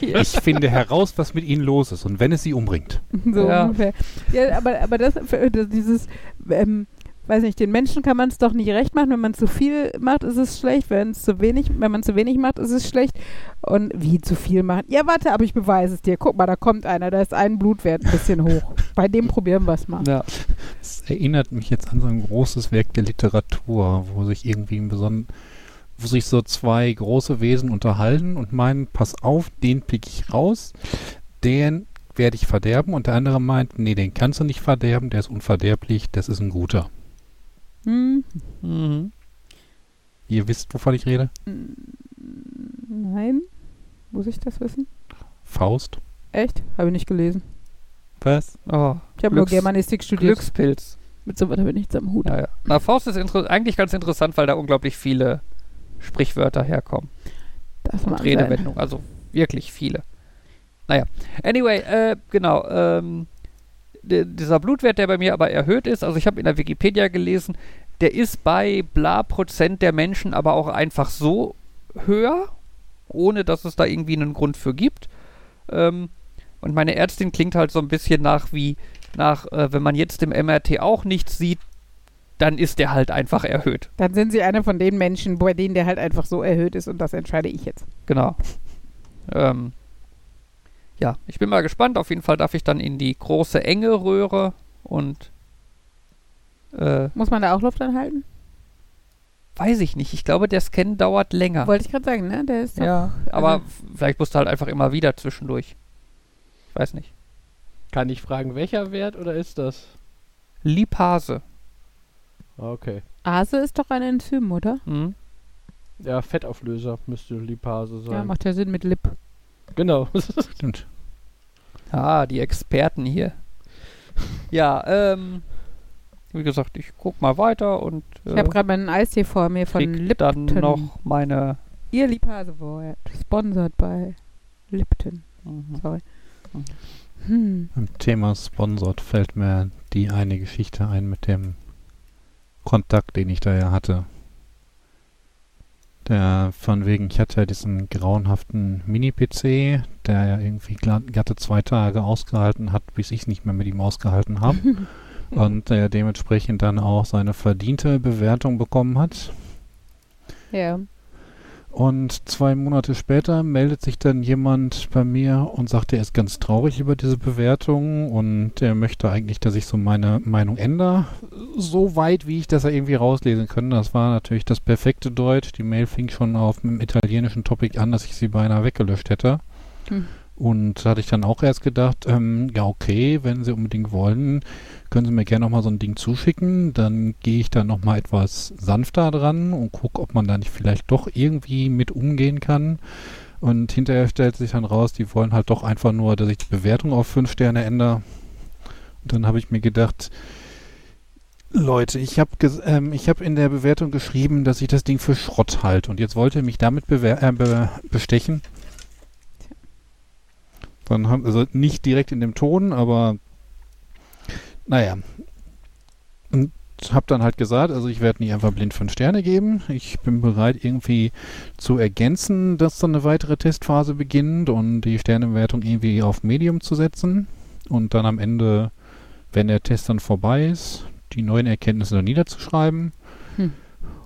Ich finde heraus, was mit ihnen los ist und wenn es sie umbringt. so Ja. ungefähr. Ja, aber, aber das dieses, ähm, weiß nicht, den Menschen kann man es doch nicht recht machen. Wenn man zu viel macht, ist es schlecht. Wenn es zu wenig, wenn man zu wenig macht, ist es schlecht. Und wie zu viel machen? Ja, warte, aber ich beweise es dir. Guck mal, da kommt einer, da ist ein Blutwert ein bisschen hoch. Bei dem probieren wir es mal. Ja. Es erinnert mich jetzt an so ein großes Werk der Literatur, wo sich irgendwie ein beson wo sich so zwei große Wesen unterhalten und meinen, pass auf, den pick ich raus, den werde ich verderben und der andere meint, nee, den kannst du nicht verderben, der ist unverderblich, das ist ein guter. Hm, Mhm. Ihr wisst, wovon ich rede? nein. Muss ich das wissen? Faust. Echt? Habe ich nicht gelesen. Was? Oh, Ich habe nur Germanistik studiert. Glückspilz. Mit so was habe ich nichts am Hut. Ja, ja. Na, Faust ist eigentlich ganz interessant, weil da unglaublich viele Sprichwörter herkommen. Das sein. Redewendungen, also wirklich viele. Naja, anyway, äh, genau. Ähm, dieser Blutwert, der bei mir aber erhöht ist, also ich habe in der Wikipedia gelesen, der ist bei bla Prozent der Menschen aber auch einfach so höher, ohne dass es da irgendwie einen Grund für gibt. Ähm, und meine Ärztin klingt halt so ein bisschen nach wie, nach, äh, wenn man jetzt im MRT auch nichts sieht, dann ist der halt einfach erhöht. Dann sind sie einer von den Menschen, bei denen der halt einfach so erhöht ist und das entscheide ich jetzt. Genau. Ähm, ja, ich bin mal gespannt. Auf jeden Fall darf ich dann in die große enge Röhre und äh, Muss man da auch Luft anhalten? weiß ich nicht. Ich glaube, der Scan dauert länger. Wollte ich gerade sagen, ne? Der ist doch, ja, aber also- vielleicht musst du halt einfach immer wieder zwischendurch. Ich weiß nicht. Kann ich fragen, welcher Wert oder ist das? Lipase. Ah, Okay. Ase ist doch ein Enzym, oder? Hm? Ja, Fettauflöser müsste Lipase sein. Ja, macht ja Sinn mit Lip. Genau. Stimmt. Ah, die Experten hier. Ja, ähm, wie gesagt, ich guck mal weiter und Ich äh, habe gerade meinen Eistee vor mir von Lipton. dann noch meine. Ihr Lipasewort. Sponsored bei Lipton. Mhm. Sorry. Mhm. Hm. Beim Thema Sponsored fällt mir die eine Geschichte ein mit dem Kontakt, den ich da ja hatte. Der von wegen, ich hatte ja diesen grauenhaften Mini-PC, der ja irgendwie gla- glatte zwei Tage ausgehalten hat, bis ich es nicht mehr mit ihm ausgehalten habe. und der dementsprechend dann auch seine verdiente Bewertung bekommen hat. Ja. Und zwei Monate später meldet sich dann jemand bei mir und sagt, er ist ganz traurig über diese Bewertung und er möchte eigentlich, dass ich so meine Meinung ändere. So weit, wie ich das irgendwie rauslesen kann. Das war natürlich das perfekte Deutsch. Die Mail fing schon auf einem italienischen Topic an, dass ich sie beinahe weggelöscht hätte. Hm. Und da hatte ich dann auch erst gedacht, ähm, ja okay, wenn Sie unbedingt wollen, können Sie mir gerne nochmal so ein Ding zuschicken. Dann gehe ich da nochmal etwas sanfter dran und gucke, ob man da nicht vielleicht doch irgendwie mit umgehen kann. Und hinterher stellt sich dann raus, die wollen halt doch einfach nur, dass ich die Bewertung auf 5 Sterne ändere. Und dann habe ich mir gedacht, Leute, ich habe ähm, hab in der Bewertung geschrieben, dass ich das Ding für Schrott halte. Und jetzt wollte er mich damit äh, be bestechen. Dann haben, also nicht direkt in dem Ton, aber naja. Und habe dann halt gesagt, also ich werde nicht einfach blind fünf Sterne geben. Ich bin bereit, irgendwie zu ergänzen, dass dann eine weitere Testphase beginnt und die Sternebewertung irgendwie auf Medium zu setzen. Und dann am Ende, wenn der Test dann vorbei ist, die neuen Erkenntnisse dann niederzuschreiben. Hm.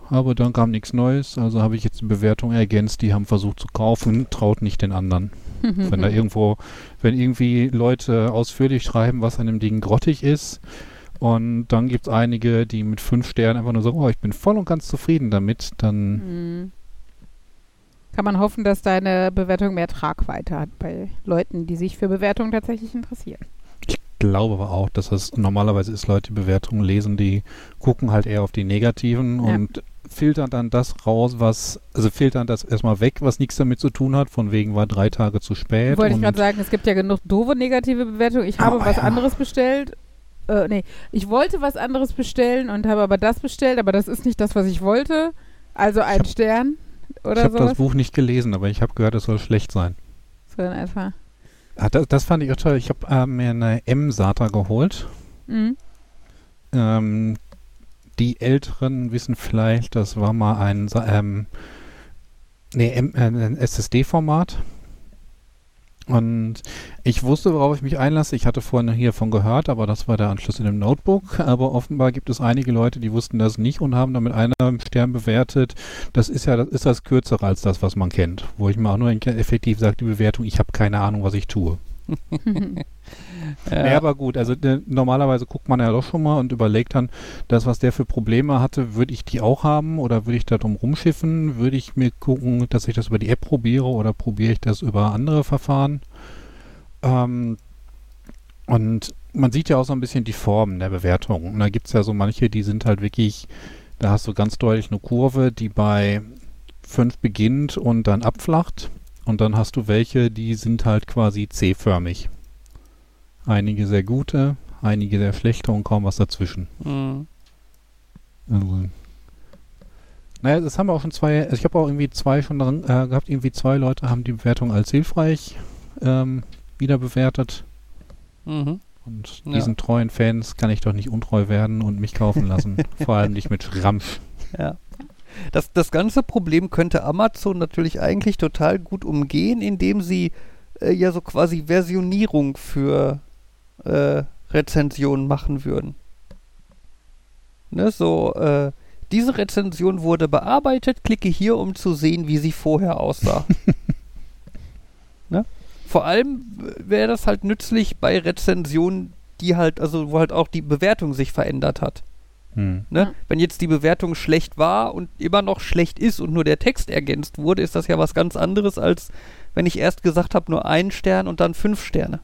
Aber dann kam nichts Neues, also habe ich jetzt die Bewertung ergänzt. Die haben versucht zu kaufen, traut nicht den anderen. Wenn da irgendwo, wenn irgendwie Leute ausführlich schreiben, was an dem Ding grottig ist, und dann gibt es einige, die mit fünf Sternen einfach nur sagen, oh, ich bin voll und ganz zufrieden damit, dann Hm. Kann man hoffen, dass deine Bewertung mehr Tragweite hat bei Leuten, die sich für Bewertungen tatsächlich interessieren. glaube aber auch, dass das normalerweise ist, Leute, die Bewertungen lesen, die gucken halt eher auf die negativen Ja. und filtern dann das raus, was, also filtern das erstmal weg, was nichts damit zu tun hat, von wegen war drei Tage zu spät. Wollte ich gerade sagen, es gibt ja genug doofe negative Bewertungen. Ich habe Oh, was ja. anderes bestellt. Äh, nee, ich wollte was anderes bestellen und habe aber das bestellt, aber das ist nicht das, was ich wollte. Also ein hab- Stern Ich oder habe das. Buch nicht gelesen, aber ich habe gehört, es soll schlecht sein. So in etwa. Ah, das, das fand ich auch toll. Ich habe äh, mir eine M-SATA geholt. Mhm. Ähm, die Älteren wissen vielleicht, das war mal ein, ähm, nee, M, äh, ein SSD-Format. Und ich wusste, worauf ich mich einlasse. Ich hatte vorhin hiervon gehört, aber das war der Anschluss in dem Notebook. Aber offenbar gibt es einige Leute, die wussten das nicht und haben damit einem Stern bewertet. Das ist ja, das ist das Kürzere als das, was man kennt. Wo ich mir auch nur effektiv sage, die Bewertung, ich habe keine Ahnung, was ich tue. Ja, aber gut, also äh, normalerweise guckt man ja doch schon mal und überlegt dann, das, was der für Probleme hatte, würde ich die auch haben oder würde ich da drum rumschiffen? Würde ich mir gucken, dass ich das über die App probiere oder probiere ich das über andere Verfahren? Ähm, und man sieht ja auch so ein bisschen die Formen der Bewertung. Und da gibt es ja so manche, die sind halt wirklich, da hast du ganz deutlich eine Kurve, die bei 5 beginnt und dann abflacht. Und dann hast du welche, die sind halt quasi C-förmig. Einige sehr gute, einige sehr schlechte und kaum was dazwischen. Mhm. Also, naja, das haben wir auch schon zwei, also ich habe auch irgendwie zwei schon dran, äh, gehabt, irgendwie zwei Leute haben die Bewertung als hilfreich ähm, wieder bewertet. Mhm. Und Ja. diesen treuen Fans kann ich doch nicht untreu werden und mich kaufen lassen. Vor allem nicht mit Schrampf. Ja. Das, das ganze Problem könnte Amazon natürlich eigentlich total gut umgehen, indem sie äh, ja so quasi Versionierung für äh, Rezensionen machen würden. Ne, so, äh, diese Rezension wurde bearbeitet, klicke hier, um zu sehen, wie sie vorher aussah. ne? Vor allem wäre das halt nützlich bei Rezensionen, die halt, also wo halt auch die Bewertung sich verändert hat. Hm. Ne? Wenn jetzt die Bewertung schlecht war und immer noch schlecht ist und nur der Text ergänzt wurde, ist das ja was ganz anderes, als wenn ich erst gesagt habe, nur einen Stern und dann fünf Sterne.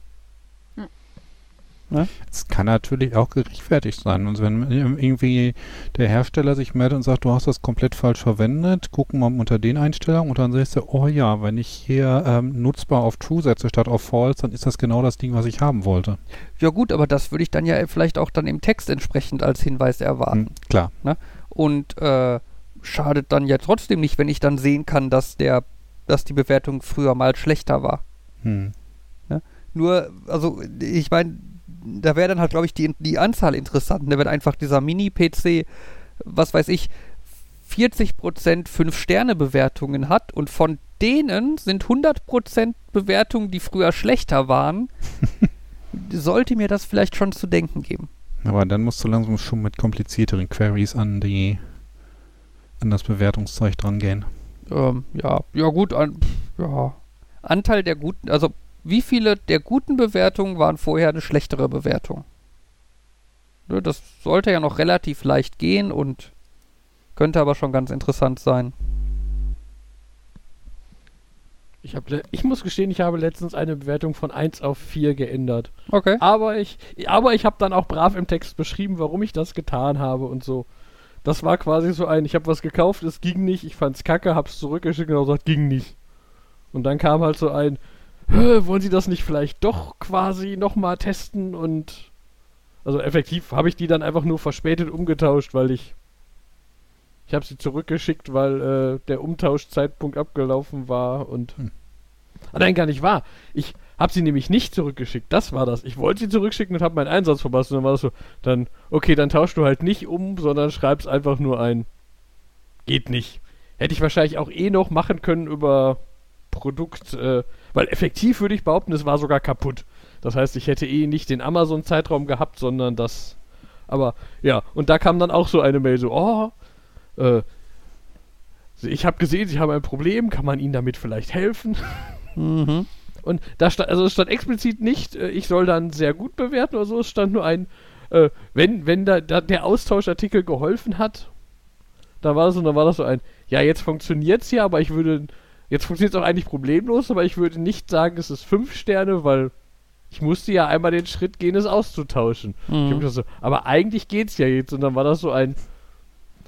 Es kann natürlich auch gerechtfertigt sein. Und wenn irgendwie der Hersteller sich meldet und sagt, du hast das komplett falsch verwendet, gucken wir mal unter den Einstellungen und dann sagst du, oh ja, wenn ich hier ähm, nutzbar auf True setze statt auf False, dann ist das genau das Ding, was ich haben wollte. Ja gut, aber das würde ich dann ja vielleicht auch dann im Text entsprechend als Hinweis erwarten. Hm, klar. Und äh, schadet dann ja trotzdem nicht, wenn ich dann sehen kann, dass der, dass die Bewertung früher mal schlechter war. Hm. Nur, also ich meine, da wäre dann halt, glaube ich, die, die Anzahl interessant. Da wird einfach dieser Mini-PC, was weiß ich, 40% 5-Sterne-Bewertungen hat und von denen sind 100% Bewertungen, die früher schlechter waren. sollte mir das vielleicht schon zu denken geben. Aber dann musst du langsam schon mit komplizierteren Queries an die an das Bewertungszeug dran gehen. Ähm, ja, ja gut, an, ja. Anteil der guten, also wie viele der guten Bewertungen waren vorher eine schlechtere Bewertung? Das sollte ja noch relativ leicht gehen und könnte aber schon ganz interessant sein. Ich, hab ich muss gestehen, ich habe letztens eine Bewertung von 1 auf 4 geändert. Okay. Aber ich, aber ich habe dann auch brav im Text beschrieben, warum ich das getan habe und so. Das war quasi so ein, ich habe was gekauft, es ging nicht, ich fand's kacke, hab's zurückgeschickt und gesagt, ging nicht. Und dann kam halt so ein, "Hä, wollen Sie das nicht vielleicht doch quasi nochmal testen und also effektiv habe ich die dann einfach nur verspätet umgetauscht, weil ich ich habe sie zurückgeschickt, weil äh, der Umtauschzeitpunkt abgelaufen war und Hm. Ah, nein, gar nicht wahr. Ich habe sie nämlich nicht zurückgeschickt. Das war das. Ich wollte sie zurückschicken und habe meinen Einsatz verpasst. Und dann war das so, dann, okay, dann tauschst du halt nicht um, sondern schreibst einfach nur ein. Geht nicht. Hätte ich wahrscheinlich auch eh noch machen können über Produkt, äh, weil effektiv würde ich behaupten, es war sogar kaputt. Das heißt, ich hätte eh nicht den Amazon-Zeitraum gehabt, sondern das. Aber ja, und da kam dann auch so eine Mail so, oh, äh, ich habe gesehen, Sie haben ein Problem, kann man Ihnen damit vielleicht helfen? Mhm. Und da stand, also es stand explizit nicht, äh, ich soll dann sehr gut bewerten oder so, es stand nur ein, äh, wenn, wenn da, da der Austauschartikel geholfen hat, da war das und dann war das so ein, ja, jetzt funktioniert's ja, aber ich würde, jetzt funktioniert es auch eigentlich problemlos, aber ich würde nicht sagen, es ist fünf Sterne, weil ich musste ja einmal den Schritt gehen, es auszutauschen. Mhm. so, aber eigentlich geht's ja jetzt und dann war das so ein,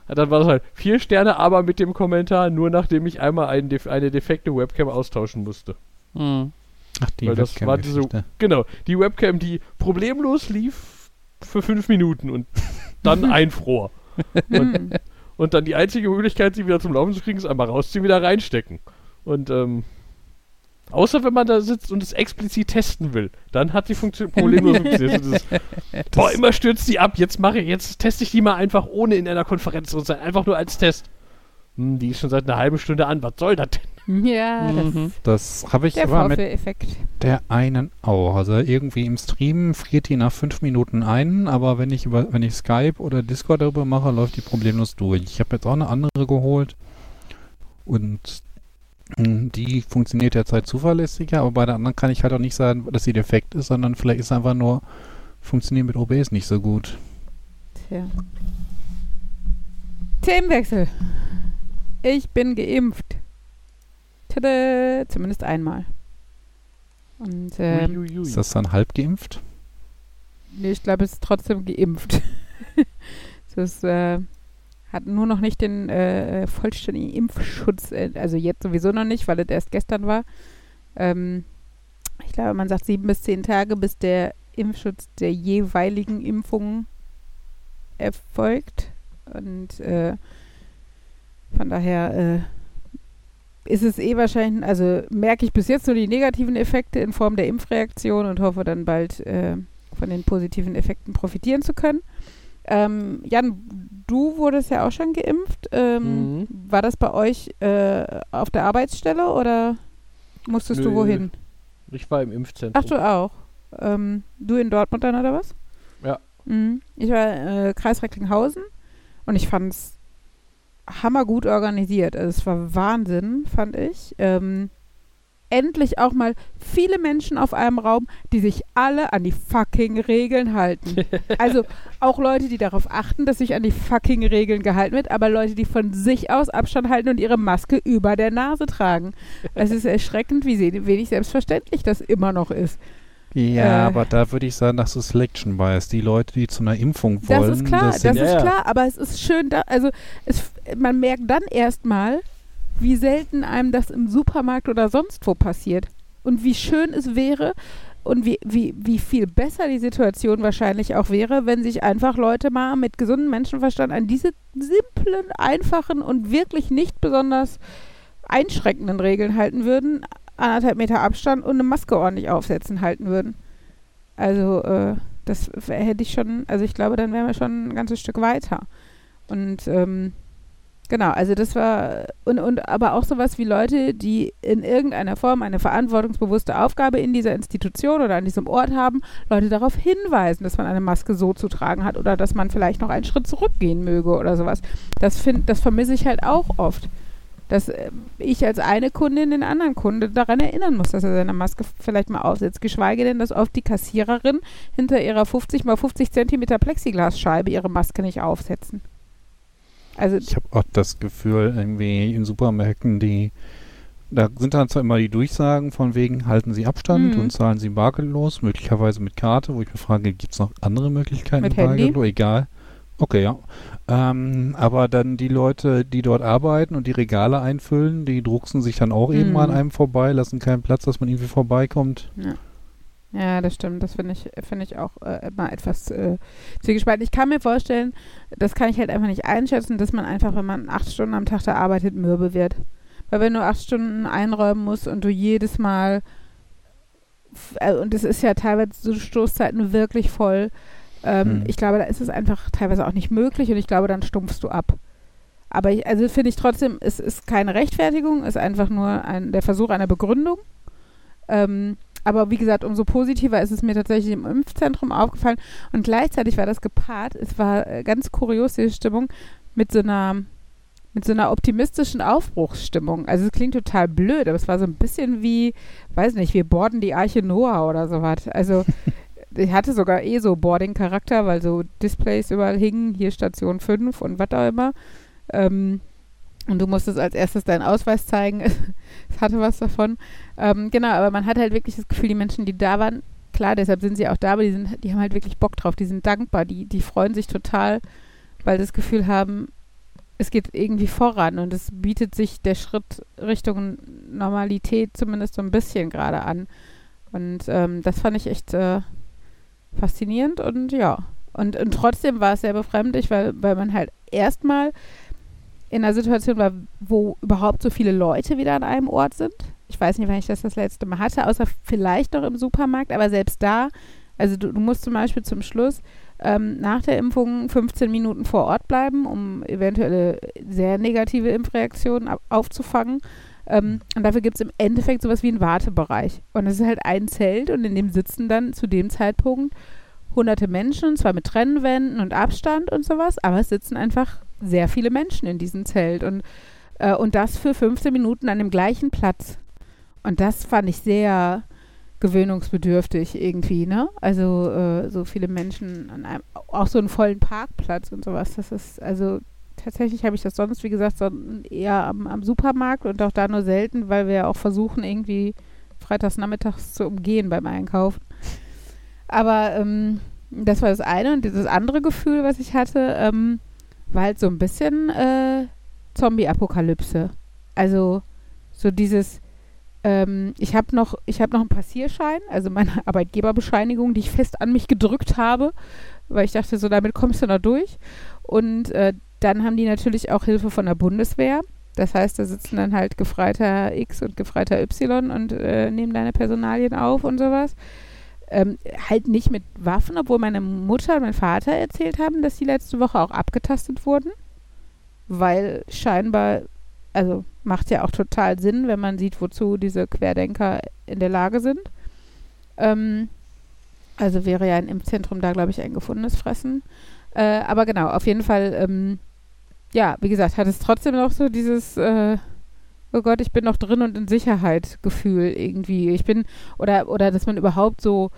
dann war das halt vier Sterne, aber mit dem Kommentar, nur nachdem ich einmal ein eine defekte Webcam austauschen musste. Mhm. Ach, die Weil das war diese, genau, die Webcam, die problemlos lief für fünf Minuten und dann einfror. Hm. Und dann die einzige Möglichkeit, sie wieder zum Laufen zu kriegen, ist einmal rausziehen, wieder reinstecken. Und ähm, außer wenn man da sitzt und es explizit testen will, dann hat die Funktion problemlos funktioniert. Das ist, boah, immer stürzt die ab. Jetzt mache ich, jetzt teste ich die mal einfach ohne in einer Konferenz zu sein, einfach nur als Test. Hm, die ist schon seit einer halben Stunde an. Was soll das denn? Ja, das Mhm. Das habe ich der aber mit der einen auch. Also irgendwie im Stream friert die nach fünf Minuten ein, aber wenn ich über, wenn ich Skype oder Discord darüber mache, läuft die problemlos durch. Ich habe jetzt auch eine andere geholt und die funktioniert derzeit zuverlässiger, aber bei der anderen kann ich halt auch nicht sagen, dass sie defekt ist, sondern vielleicht ist einfach nur funktioniert mit OBS nicht so gut. Tja. Themenwechsel. Ich bin geimpft. Tada, zumindest einmal. Und ähm, Ui, ui, ui. Ist das dann halb geimpft? nee, ich glaube, es ist trotzdem geimpft. das äh, hat nur noch nicht den äh, vollständigen Impfschutz, äh, also jetzt sowieso noch nicht, weil es erst gestern war. Ähm, ich glaube, man sagt sieben bis zehn Tage, bis der Impfschutz der jeweiligen Impfungen erfolgt. Und äh, von daher äh, ist es eh wahrscheinlich, also merke ich bis jetzt nur die negativen Effekte in Form der Impfreaktion und hoffe dann bald äh, von den positiven Effekten profitieren zu können. Ähm, Jan, du wurdest ja auch schon geimpft. Ähm, Mhm. War das bei euch äh, auf der Arbeitsstelle oder musstest du Nö. wohin? Ich war im Impfzentrum. Ach, du auch. Ähm, du in Dortmund dann oder was? Ja. Mhm. Ich war äh, Kreis Recklinghausen und ich fand es hammergut organisiert. Also es war Wahnsinn, fand ich. Ähm, endlich auch mal viele Menschen auf einem Raum, die sich alle an die fucking Regeln halten. also auch Leute, die darauf achten, dass sich an die fucking Regeln gehalten wird, aber Leute, die von sich aus Abstand halten und ihre Maske über der Nase tragen. Es ist erschreckend, wie wenig selbstverständlich das immer noch ist. Ja, Äh. aber da würde ich sagen, das ist Selection Bias. Die Leute, die zu einer Impfung wollen, Das ist klar, das, Ja, ist ja. klar, aber es ist schön, da, also es, man merkt dann erstmal, wie selten einem das im Supermarkt oder sonst wo passiert. Und wie schön es wäre und wie, wie, wie viel besser die Situation wahrscheinlich auch wäre, wenn sich einfach Leute mal mit gesundem Menschenverstand an diese simplen, einfachen und wirklich nicht besonders einschränkenden Regeln halten würden, anderthalb Meter Abstand und eine Maske ordentlich aufsetzen halten würden. Also, äh, das hätte ich schon, also ich glaube, dann wären wir schon ein ganzes Stück weiter. Und ähm, genau, also das war und, und aber auch sowas wie Leute, die in irgendeiner Form eine verantwortungsbewusste Aufgabe in dieser Institution oder an diesem Ort haben, Leute darauf hinweisen, dass man eine Maske so zu tragen hat oder dass man vielleicht noch einen Schritt zurückgehen möge oder sowas. Das find, das vermisse ich halt auch oft. Dass äh, ich als eine Kundin den anderen Kunde daran erinnern muss, dass er seine Maske vielleicht mal aufsetzt. Geschweige denn, dass oft die Kassiererin hinter ihrer 50 mal 50 Zentimeter Plexiglasscheibe ihre Maske nicht aufsetzen. Also Ich habe auch das Gefühl, irgendwie in Supermärkten, die da sind dann zwar immer die Durchsagen von wegen, halten Sie Abstand Mhm. und zahlen Sie bargeldlos, möglicherweise mit Karte, wo ich mir frage, gibt es noch andere Möglichkeiten Mit bargeldlos? Egal. Okay, ja. Ähm, aber dann die Leute, die dort arbeiten und die Regale einfüllen, die drucksen sich dann auch eben Mhm. an einem vorbei, lassen keinen Platz, dass man irgendwie vorbeikommt. Ja, das stimmt. Das finde ich, finde ich auch äh, immer etwas äh, zwiegespalten. Ich kann mir vorstellen, das kann ich halt einfach nicht einschätzen, dass man einfach, wenn man acht Stunden am Tag da arbeitet, mürbe wird. Weil wenn du acht Stunden einräumen musst und du jedes Mal äh, und es ist ja teilweise so Stoßzeiten wirklich voll, ähm, Hm. ich glaube, da ist es einfach teilweise auch nicht möglich und ich glaube, dann stumpfst du ab. Aber ich, also finde ich trotzdem, es ist keine Rechtfertigung, es ist einfach nur ein, der Versuch einer Begründung. Ähm, aber wie gesagt, umso positiver ist es mir tatsächlich im Impfzentrum aufgefallen. Und gleichzeitig war das gepaart, es war äh, ganz kurios, diese Stimmung, mit so einer mit so einer optimistischen Aufbruchsstimmung. Also es klingt total blöd, aber es war so ein bisschen wie, weiß nicht, wir borden die Arche Noah oder sowas. Also ich hatte sogar eh so Boarding-Charakter, weil so Displays überall hingen, hier Station 5 und was auch immer. Ähm, und du musstest als erstes deinen Ausweis zeigen. Es hatte was davon. Ähm, genau, aber man hat halt wirklich das Gefühl, die Menschen, die da waren, klar, deshalb sind sie auch da, aber die, sind, die haben halt wirklich Bock drauf, die sind dankbar, die, die freuen sich total, weil sie das Gefühl haben, es geht irgendwie voran und es bietet sich der Schritt Richtung Normalität zumindest so ein bisschen gerade an. Und ähm, das fand ich echt äh, faszinierend und ja. Und, und trotzdem war es sehr befremdlich, weil, weil man halt erstmal in einer Situation war, wo überhaupt so viele Leute wieder an einem Ort sind. Ich weiß nicht, wann ich das das letzte Mal hatte, außer vielleicht noch im Supermarkt, aber selbst da, also du, du musst zum Beispiel zum Schluss ähm, nach der Impfung 15 Minuten vor Ort bleiben, um eventuelle sehr negative Impfreaktionen ab- aufzufangen. Ähm, und dafür gibt es im Endeffekt sowas wie einen Wartebereich. Und es ist halt ein Zelt und in dem sitzen dann zu dem Zeitpunkt hunderte Menschen, zwar mit Trennwänden und Abstand und sowas, aber es sitzen einfach sehr viele Menschen in diesem Zelt. Und, äh, und das für 15 Minuten an dem gleichen Platz. Und das fand ich sehr gewöhnungsbedürftig irgendwie, ne? Also äh, so viele Menschen an einem, auch so einen vollen Parkplatz und sowas. Das ist, also tatsächlich habe ich das sonst, wie gesagt, so eher am, am Supermarkt und auch da nur selten, weil wir auch versuchen, irgendwie freitags nachmittags zu umgehen beim Einkaufen. Aber ähm, das war das eine und dieses andere Gefühl, was ich hatte, ähm, war halt so ein bisschen äh, Zombie-Apokalypse. Also so dieses, ähm, ich habe noch, ich habe noch einen Passierschein, also meine Arbeitgeberbescheinigung, die ich fest an mich gedrückt habe, weil ich dachte, so damit kommst du noch durch. Und äh, dann haben die natürlich auch Hilfe von der Bundeswehr. Das heißt, da sitzen dann halt Gefreiter X und Gefreiter Y und äh, nehmen deine Personalien auf und sowas. Ähm, halt nicht mit Waffen, obwohl meine Mutter und mein Vater erzählt haben, dass die letzte Woche auch abgetastet wurden. Weil scheinbar, also macht ja auch total Sinn, wenn man sieht, wozu diese Querdenker in der Lage sind. Ähm, also wäre ja ein Impfzentrum da, glaube ich, ein gefundenes Fressen. Äh, aber genau, auf jeden Fall, ähm, ja, wie gesagt, hat es trotzdem noch so dieses, äh, oh Gott, ich bin noch drin und in Sicherheit Gefühl irgendwie. Ich bin, oder, oder dass man überhaupt so,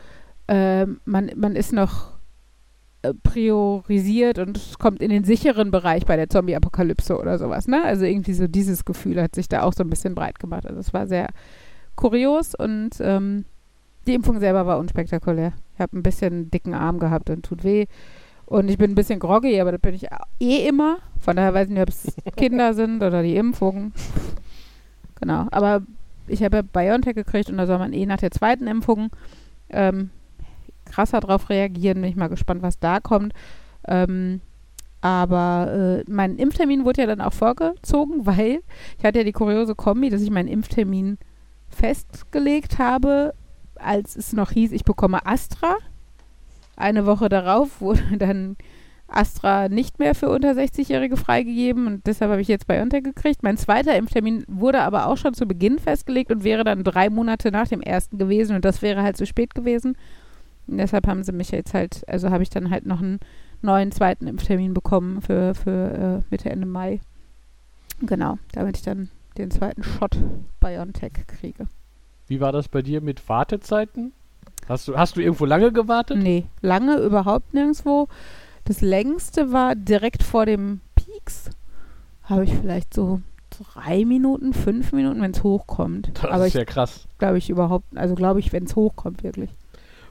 äh, man, man ist noch äh, priorisiert und kommt in den sicheren Bereich bei der Zombie-Apokalypse oder sowas, ne? Also irgendwie so dieses Gefühl hat sich da auch so ein bisschen breit gemacht. Also es war sehr kurios und ähm, die Impfung selber war unspektakulär. Ich habe ein bisschen dicken Arm gehabt und tut weh. Und ich bin ein bisschen groggy, aber das bin ich eh immer. Von daher weiß ich nicht, ob es Kinder sind oder die Impfung. Genau. Aber ich habe BioNTech gekriegt und da soll man eh nach der zweiten Impfung ähm, krasser drauf reagieren. Bin ich mal gespannt, was da kommt. Ähm, aber äh, mein Impftermin wurde ja dann auch vorgezogen, weil ich hatte ja die kuriose Kombi, dass ich meinen Impftermin festgelegt habe, als es noch hieß, ich bekomme Astra. Eine Woche darauf wurde dann Astra nicht mehr für unter 60-Jährige freigegeben und deshalb habe ich jetzt BioNTech gekriegt. Mein zweiter Impftermin wurde aber auch schon zu Beginn festgelegt und wäre dann drei Monate nach dem ersten gewesen und das wäre halt zu spät gewesen. Und deshalb haben sie mich jetzt halt, also habe ich dann halt noch einen neuen zweiten Impftermin bekommen für, für äh, Mitte, Ende Mai. Genau, damit ich dann den zweiten Shot BioNTech kriege. Wie war das bei dir mit Wartezeiten? Hast du, hast du irgendwo lange gewartet? Nee, lange überhaupt nirgendwo. Das längste war direkt vor dem Peaks. Habe ich vielleicht so drei Minuten, fünf Minuten, wenn es hochkommt. Das Aber ist ich ja krass. glaube ich überhaupt, also glaube ich, wenn es hochkommt, wirklich.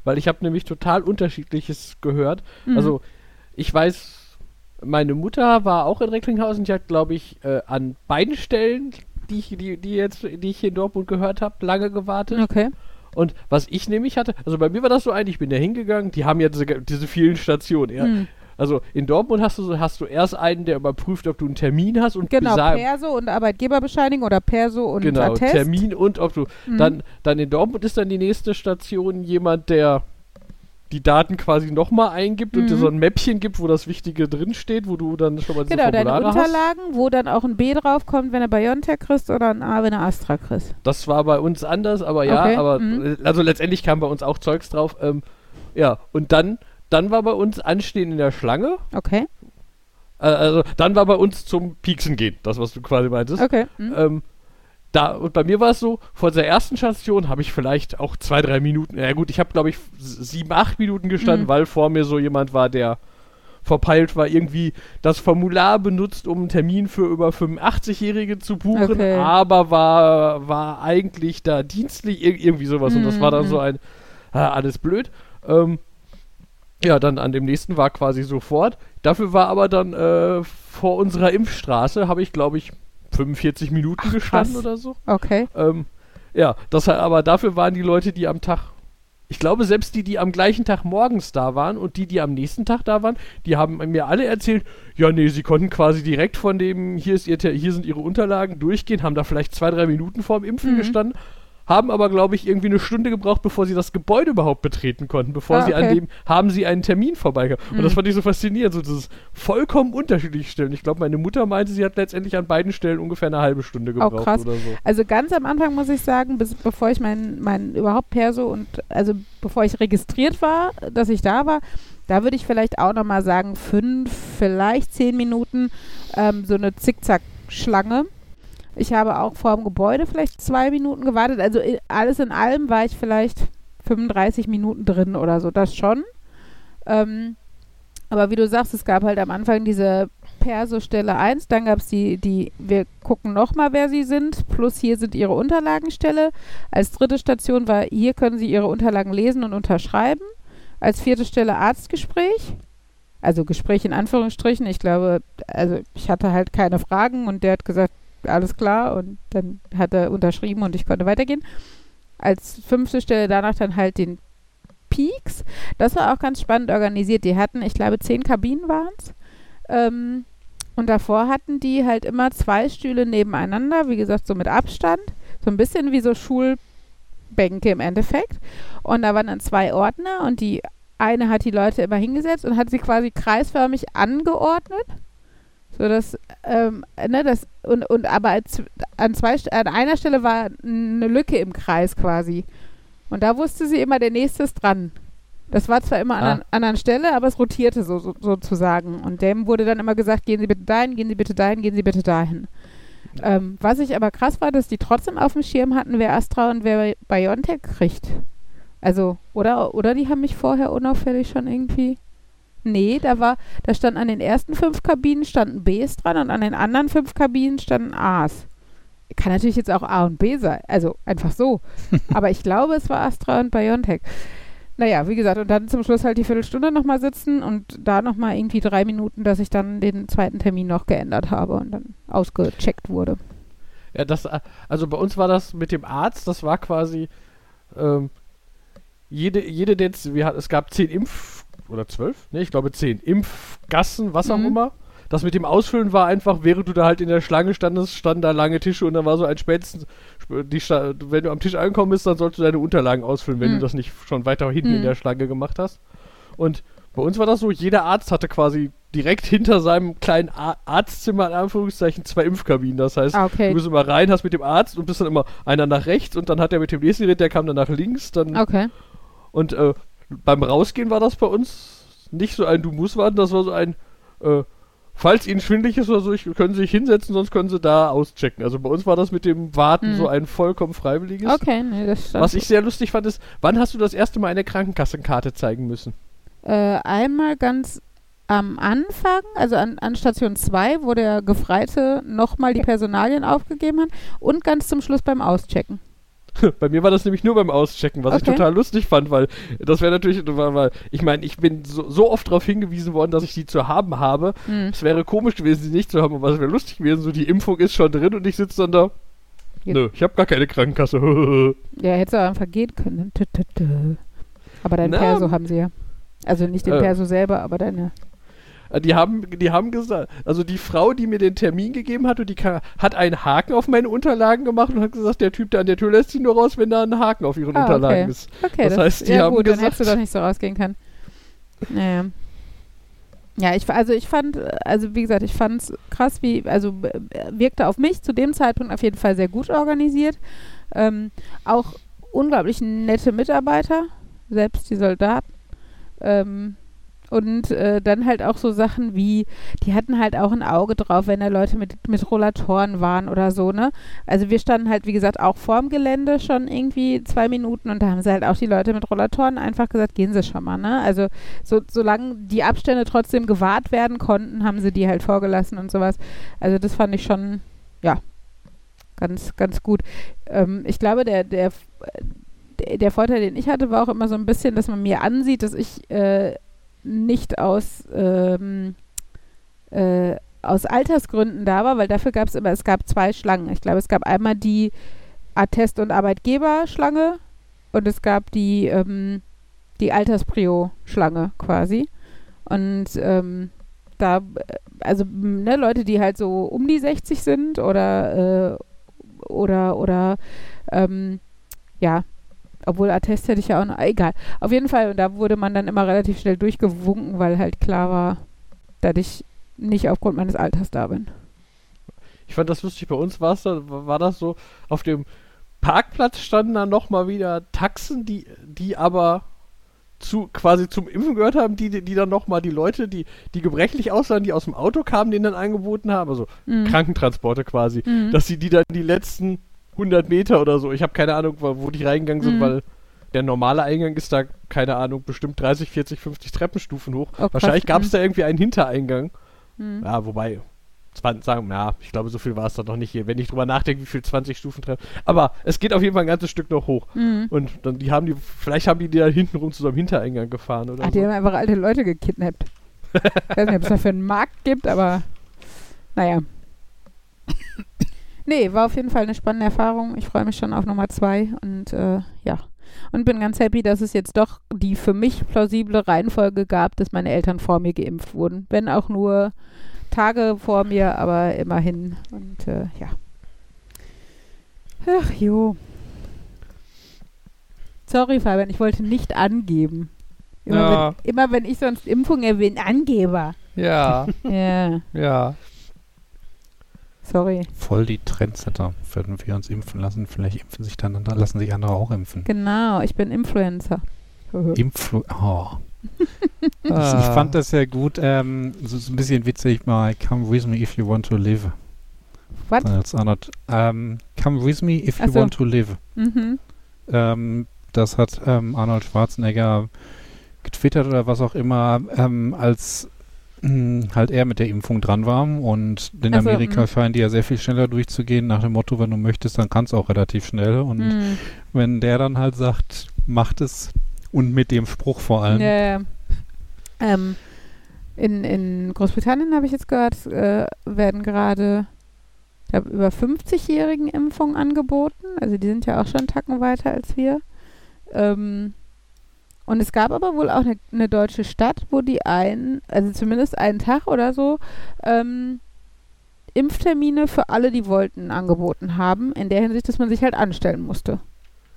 Weil ich habe nämlich total unterschiedliches gehört. Mhm. Also ich weiß, meine Mutter war auch in Recklinghausen. Die hat, glaube ich, äh, an beiden Stellen, die ich, die, die jetzt, die ich hier in Dortmund gehört habe, lange gewartet. Okay. Und was ich nämlich hatte, also bei mir war das so ein, ich bin da hingegangen, die haben ja diese, diese vielen Stationen. Ja. Mhm. Also in Dortmund hast du, so- hast du erst einen, der überprüft, ob du einen Termin hast und Genau, Perso und Arbeitgeberbescheinigung oder Perso und genau, Attest. Termin und ob du. Mhm. Dann, dann in Dortmund ist dann die nächste Station jemand, der die Daten quasi nochmal eingibt und dir Mhm. so ein Mäppchen gibt, wo das Wichtige drinsteht, wo du dann schon mal diese Genau, deine Formulare hast. Unterlagen, wo dann auch ein B draufkommt, wenn du BioNTech kriegst oder ein A, wenn du Astra kriegst. Das war bei uns anders, aber ja, Okay, aber mhm. also letztendlich kam bei uns auch Zeugs drauf. Ähm, ja, und dann, dann war bei uns Anstehen in der Schlange. Okay, Äh, also dann war bei uns zum Pieksen gehen, das, was du quasi meintest. okay. Mhm. Ähm, da, und bei mir war es so, vor der ersten Station habe ich vielleicht auch zwei, drei Minuten, ja gut, ich habe glaube ich sieben, acht Minuten gestanden, Mhm. weil vor mir so jemand war, der verpeilt war, irgendwie das Formular benutzt, um einen Termin für über 85-Jährige zu buchen, Okay. aber war, war eigentlich da dienstlich, ir irgendwie sowas. Und das war dann Mhm. so ein, ah, alles blöd. Ähm, ja, dann an dem nächsten war quasi sofort. Dafür war aber dann äh, vor unserer Impfstraße, habe ich glaube ich 45 Minuten Ach, gestanden krass. oder so. Okay. Ähm, ja, das aber dafür waren die Leute, die am Tag, ich glaube selbst die, die am gleichen Tag morgens da waren und die, die am nächsten Tag da waren, die haben mir alle erzählt, ja nee, sie konnten quasi direkt von dem, hier ist ihr, hier sind ihre Unterlagen durchgehen, haben da vielleicht zwei, drei Minuten vorm Impfen Mhm. gestanden, haben aber glaube ich irgendwie eine Stunde gebraucht, bevor sie das Gebäude überhaupt betreten konnten, bevor Ah, sie an dem, haben sie einen Termin vorbei. Und das Mhm. fand ich so faszinierend, so dieses vollkommen unterschiedliche Stellen. Ich glaube, meine Mutter meinte, sie hat letztendlich an beiden Stellen ungefähr eine halbe Stunde Auch gebraucht krass. oder so. Also ganz am Anfang muss ich sagen, bis, bevor ich mein, mein überhaupt Perso und also bevor ich registriert war, dass ich da war, da würde ich vielleicht auch nochmal sagen, fünf, vielleicht zehn Minuten ähm, so eine Zickzack-Schlange. Ich habe auch vor dem Gebäude vielleicht zwei Minuten gewartet. Also alles in allem war ich vielleicht 35 Minuten drin oder so, das schon. Ähm, aber wie du sagst, es gab halt am Anfang diese Perso-Stelle 1, dann gab es die, die, wir gucken nochmal, wer sie sind, plus hier sind ihre Unterlagenstelle. Als dritte Station war, hier können sie ihre Unterlagen lesen und unterschreiben. Als vierte Stelle Arztgespräch. Also Gespräch in Anführungsstrichen. Ich glaube, also ich hatte halt keine Fragen und der hat gesagt, alles klar und dann hat er unterschrieben und ich konnte weitergehen. Als fünfte Stelle danach dann halt den Peaks. Das war auch ganz spannend organisiert. Die hatten, ich glaube, zehn Kabinen waren es. Ähm, und davor hatten die halt immer zwei Stühle nebeneinander, wie gesagt, so mit Abstand. So ein bisschen wie so Schulbänke im Endeffekt. Und da waren dann zwei Ordner und die eine hat die Leute immer hingesetzt und hat sie quasi kreisförmig angeordnet. So dass, ähm, ne, das, und, und aber als, an, zwei, an einer Stelle war eine Lücke im Kreis quasi. Und da wusste sie immer, der nächste ist dran. Das war zwar immer an Ah. einer anderen Stelle, aber es rotierte so, so sozusagen. Und dem wurde dann immer gesagt, gehen Sie bitte dahin, gehen Sie bitte dahin, gehen Sie bitte dahin. Ähm, was ich aber krass war, dass die trotzdem auf dem Schirm hatten, wer Astra und wer BioNTech kriegt. Also, oder, oder die haben mich vorher unauffällig schon irgendwie. Nee, da war, da stand an den ersten fünf Kabinen standen Bs dran und an den anderen fünf Kabinen standen As. Kann natürlich jetzt auch A und B sein, also einfach so. Aber ich glaube, es war Astra und BioNTech. Naja, wie gesagt, und dann zum Schluss halt die Viertelstunde nochmal sitzen und da nochmal irgendwie drei Minuten, dass ich dann den zweiten Termin noch geändert habe und dann ausgecheckt wurde. Ja, das, äh, also bei uns war das mit dem Arzt, das war quasi ähm, jede, jede der, wir es gab zehn Impf, oder zwölf? Ne, ich glaube zehn Impfgassen, was auch Mhm. immer. Das mit dem Ausfüllen war einfach, während du da halt in der Schlange standest, standen da lange Tische und dann war so ein spätestens, sp- die, wenn du am Tisch angekommen bist, dann sollst du deine Unterlagen ausfüllen, wenn Mhm. du das nicht schon weiter hinten in Mhm. der Schlange gemacht hast. Und bei uns war das so, jeder Arzt hatte quasi direkt hinter seinem kleinen A Arztzimmer in Anführungszeichen zwei Impfkabinen. Das heißt, Ah, okay. Du bist immer rein, hast mit dem Arzt und bist dann immer einer nach rechts und dann hat er mit dem nächsten Gerät, der kam dann nach links. Dann Okay. Und äh, beim Rausgehen war das bei uns nicht so ein Du musst warten, das war so ein äh, Falls Ihnen schwindelig ist oder so, ich, können Sie sich hinsetzen, sonst können Sie da auschecken. Also bei uns war das mit dem Warten Hm. so ein vollkommen freiwilliges. Okay, nee, das stand. Was ich sehr lustig fand, ist, wann hast du das erste Mal eine Krankenkassenkarte zeigen müssen? Äh, einmal ganz am Anfang, also an, an Station 2, wo der Gefreite nochmal die Personalien aufgegeben hat und ganz zum Schluss beim Auschecken. Bei mir war das nämlich nur beim Auschecken, was ich Okay. total lustig fand, weil das wäre natürlich, weil, ich meine, ich bin so, so oft darauf hingewiesen worden, dass ich die zu haben habe. Hm. Es wäre komisch gewesen, sie nicht zu haben, aber es wäre lustig gewesen, so die Impfung ist schon drin und ich sitze dann da. Ja. Nö, ich habe gar keine Krankenkasse. Ja, hätte es auch einfach gehen können. Aber dein Na, Perso haben sie ja. Also nicht den äh. Perso selber, aber deine. Die haben, die haben gesagt, also die Frau, die mir den Termin gegeben hat, und die ka- hat einen Haken auf meine Unterlagen gemacht und hat gesagt, der Typ da an der Tür lässt sie nur raus, wenn da ein Haken auf ihren Ah, Unterlagen okay. ist. Okay, Das das, heißt, die ja haben gut, dann gesagt- hättest du doch nicht so rausgehen können. Naja. Ja, ich, also ich fand, also wie gesagt, ich fand es krass, wie, also äh, wirkte auf mich zu dem Zeitpunkt auf jeden Fall sehr gut organisiert. Ähm, auch unglaublich nette Mitarbeiter, selbst die Soldaten. Ähm, und äh, dann halt auch so Sachen wie, die hatten halt auch ein Auge drauf, wenn da Leute mit, mit Rollatoren waren oder so, ne? Also wir standen halt, wie gesagt, auch vorm Gelände schon irgendwie zwei Minuten und da haben sie halt auch die Leute mit Rollatoren einfach gesagt, gehen sie schon mal, ne? Also so, solange die Abstände trotzdem gewahrt werden konnten, haben sie die halt vorgelassen und sowas. Also das fand ich schon, ja, ganz, ganz gut. Ähm, ich glaube, der, der, der, Vorteil, den ich hatte, war auch immer so ein bisschen, dass man mir ansieht, dass ich äh, nicht aus, ähm, äh, aus Altersgründen da war, weil dafür gab es immer, es gab zwei Schlangen. Ich glaube, es gab einmal die Attest- und Arbeitgeberschlange und es gab die, ähm, die Altersprio-Schlange quasi. Und ähm, da, äh, also ne, Leute, die halt so um die 60 sind oder äh, oder oder ähm, ja, obwohl Attest hätte ich ja auch noch, egal. Auf jeden Fall, und da wurde man dann immer relativ schnell durchgewunken, weil halt klar war, dass ich nicht aufgrund meines Alters da bin. Ich fand das lustig, bei uns war's da, war das so, auf dem Parkplatz standen dann nochmal wieder Taxen, die, die aber zu, quasi zum Impfen gehört haben, die, die dann nochmal die Leute, die, die gebrechlich aussahen, die aus dem Auto kamen, denen dann angeboten haben, also Mhm. Krankentransporte quasi, Mhm. dass sie die dann die letzten 100 Meter oder so, ich habe keine Ahnung, wo, wo die reingegangen sind, Mhm. weil der normale Eingang ist da, keine Ahnung, bestimmt 30, 40, 50 Treppenstufen hoch. Oh. Wahrscheinlich gab es da irgendwie einen Hintereingang. Mhm. Ja, wobei, 20, sagen, ja, ich glaube, so viel war es dann noch nicht hier, wenn ich drüber nachdenke, wie viel 20 Stufen treffen. Aber es geht auf jeden Fall ein ganzes Stück noch hoch. Mhm. Und dann, die haben die, vielleicht haben die die da hinten rum zu so einem Hintereingang gefahren oder Ach, die so. haben einfach alte Leute gekidnappt. ich weiß nicht, ob es dafür einen Markt gibt, aber naja. Nee, war auf jeden Fall eine spannende Erfahrung. Ich freue mich schon auf Nummer zwei und äh, ja. Und bin ganz happy, dass es jetzt doch die für mich plausible Reihenfolge gab, dass meine Eltern vor mir geimpft wurden. Wenn auch nur Tage vor mir, aber immerhin. Und äh, ja. Ach jo. Sorry, Fabian, ich wollte nicht angeben. Immer, Ja. wenn, immer wenn ich sonst Impfung erwähne, Angeber. Ja, Ja, ja. Sorry. Voll die Trendsetter. Würden wir uns impfen lassen, vielleicht impfen sich dann, dann lassen sich andere auch impfen. Genau, ich bin Influencer. Influ oh. Ich, Ah. ich fand das sehr gut, ähm, so, so ein bisschen witzig mal, come with me if you want to live. Was? Als Arnold, ähm, come with me if Ach you so. want to live. Mhm. Ähm, das hat ähm, Arnold Schwarzenegger getwittert oder was auch immer, ähm, als mh, halt er mit der Impfung dran war. Und in Ach so, Amerika mhm. scheinen die ja sehr viel schneller durchzugehen, nach dem Motto, wenn du möchtest, dann kannst du auch relativ schnell. Und Mhm. wenn der dann halt sagt, macht es und mit dem Spruch vor allem. Ja, ja. Ähm, in, in Großbritannien habe ich jetzt gehört, äh, werden gerade glaub, über 50-jährigen Impfungen angeboten. Also die sind ja auch schon einen Tacken weiter als wir. Ähm, und es gab aber wohl auch eine, eine deutsche Stadt, wo die einen, also zumindest einen Tag oder so, ähm, Impftermine für alle, die wollten, angeboten haben, in der Hinsicht, dass man sich halt anstellen musste.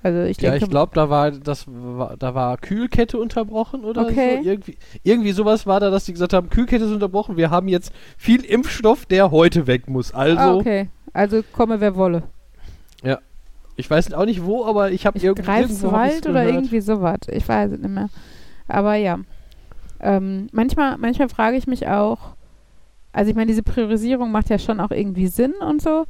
Also ich Ja, denke, ich glaube, da war das war, da war Kühlkette unterbrochen oder Okay. so. Irgendwie, irgendwie sowas war da, dass die gesagt haben, Kühlkette ist unterbrochen, wir haben jetzt viel Impfstoff, der heute weg muss. Also, ah, okay. Also komme, wer wolle. Ich weiß auch nicht wo, aber ich habe Ich irgend, irgendwo hab ich's Greifswald oder gehört. irgendwie sowas. Ich weiß es nicht mehr. Aber ja. Ähm, manchmal, manchmal frage ich mich auch, also ich meine, diese Priorisierung macht ja schon auch irgendwie Sinn und so,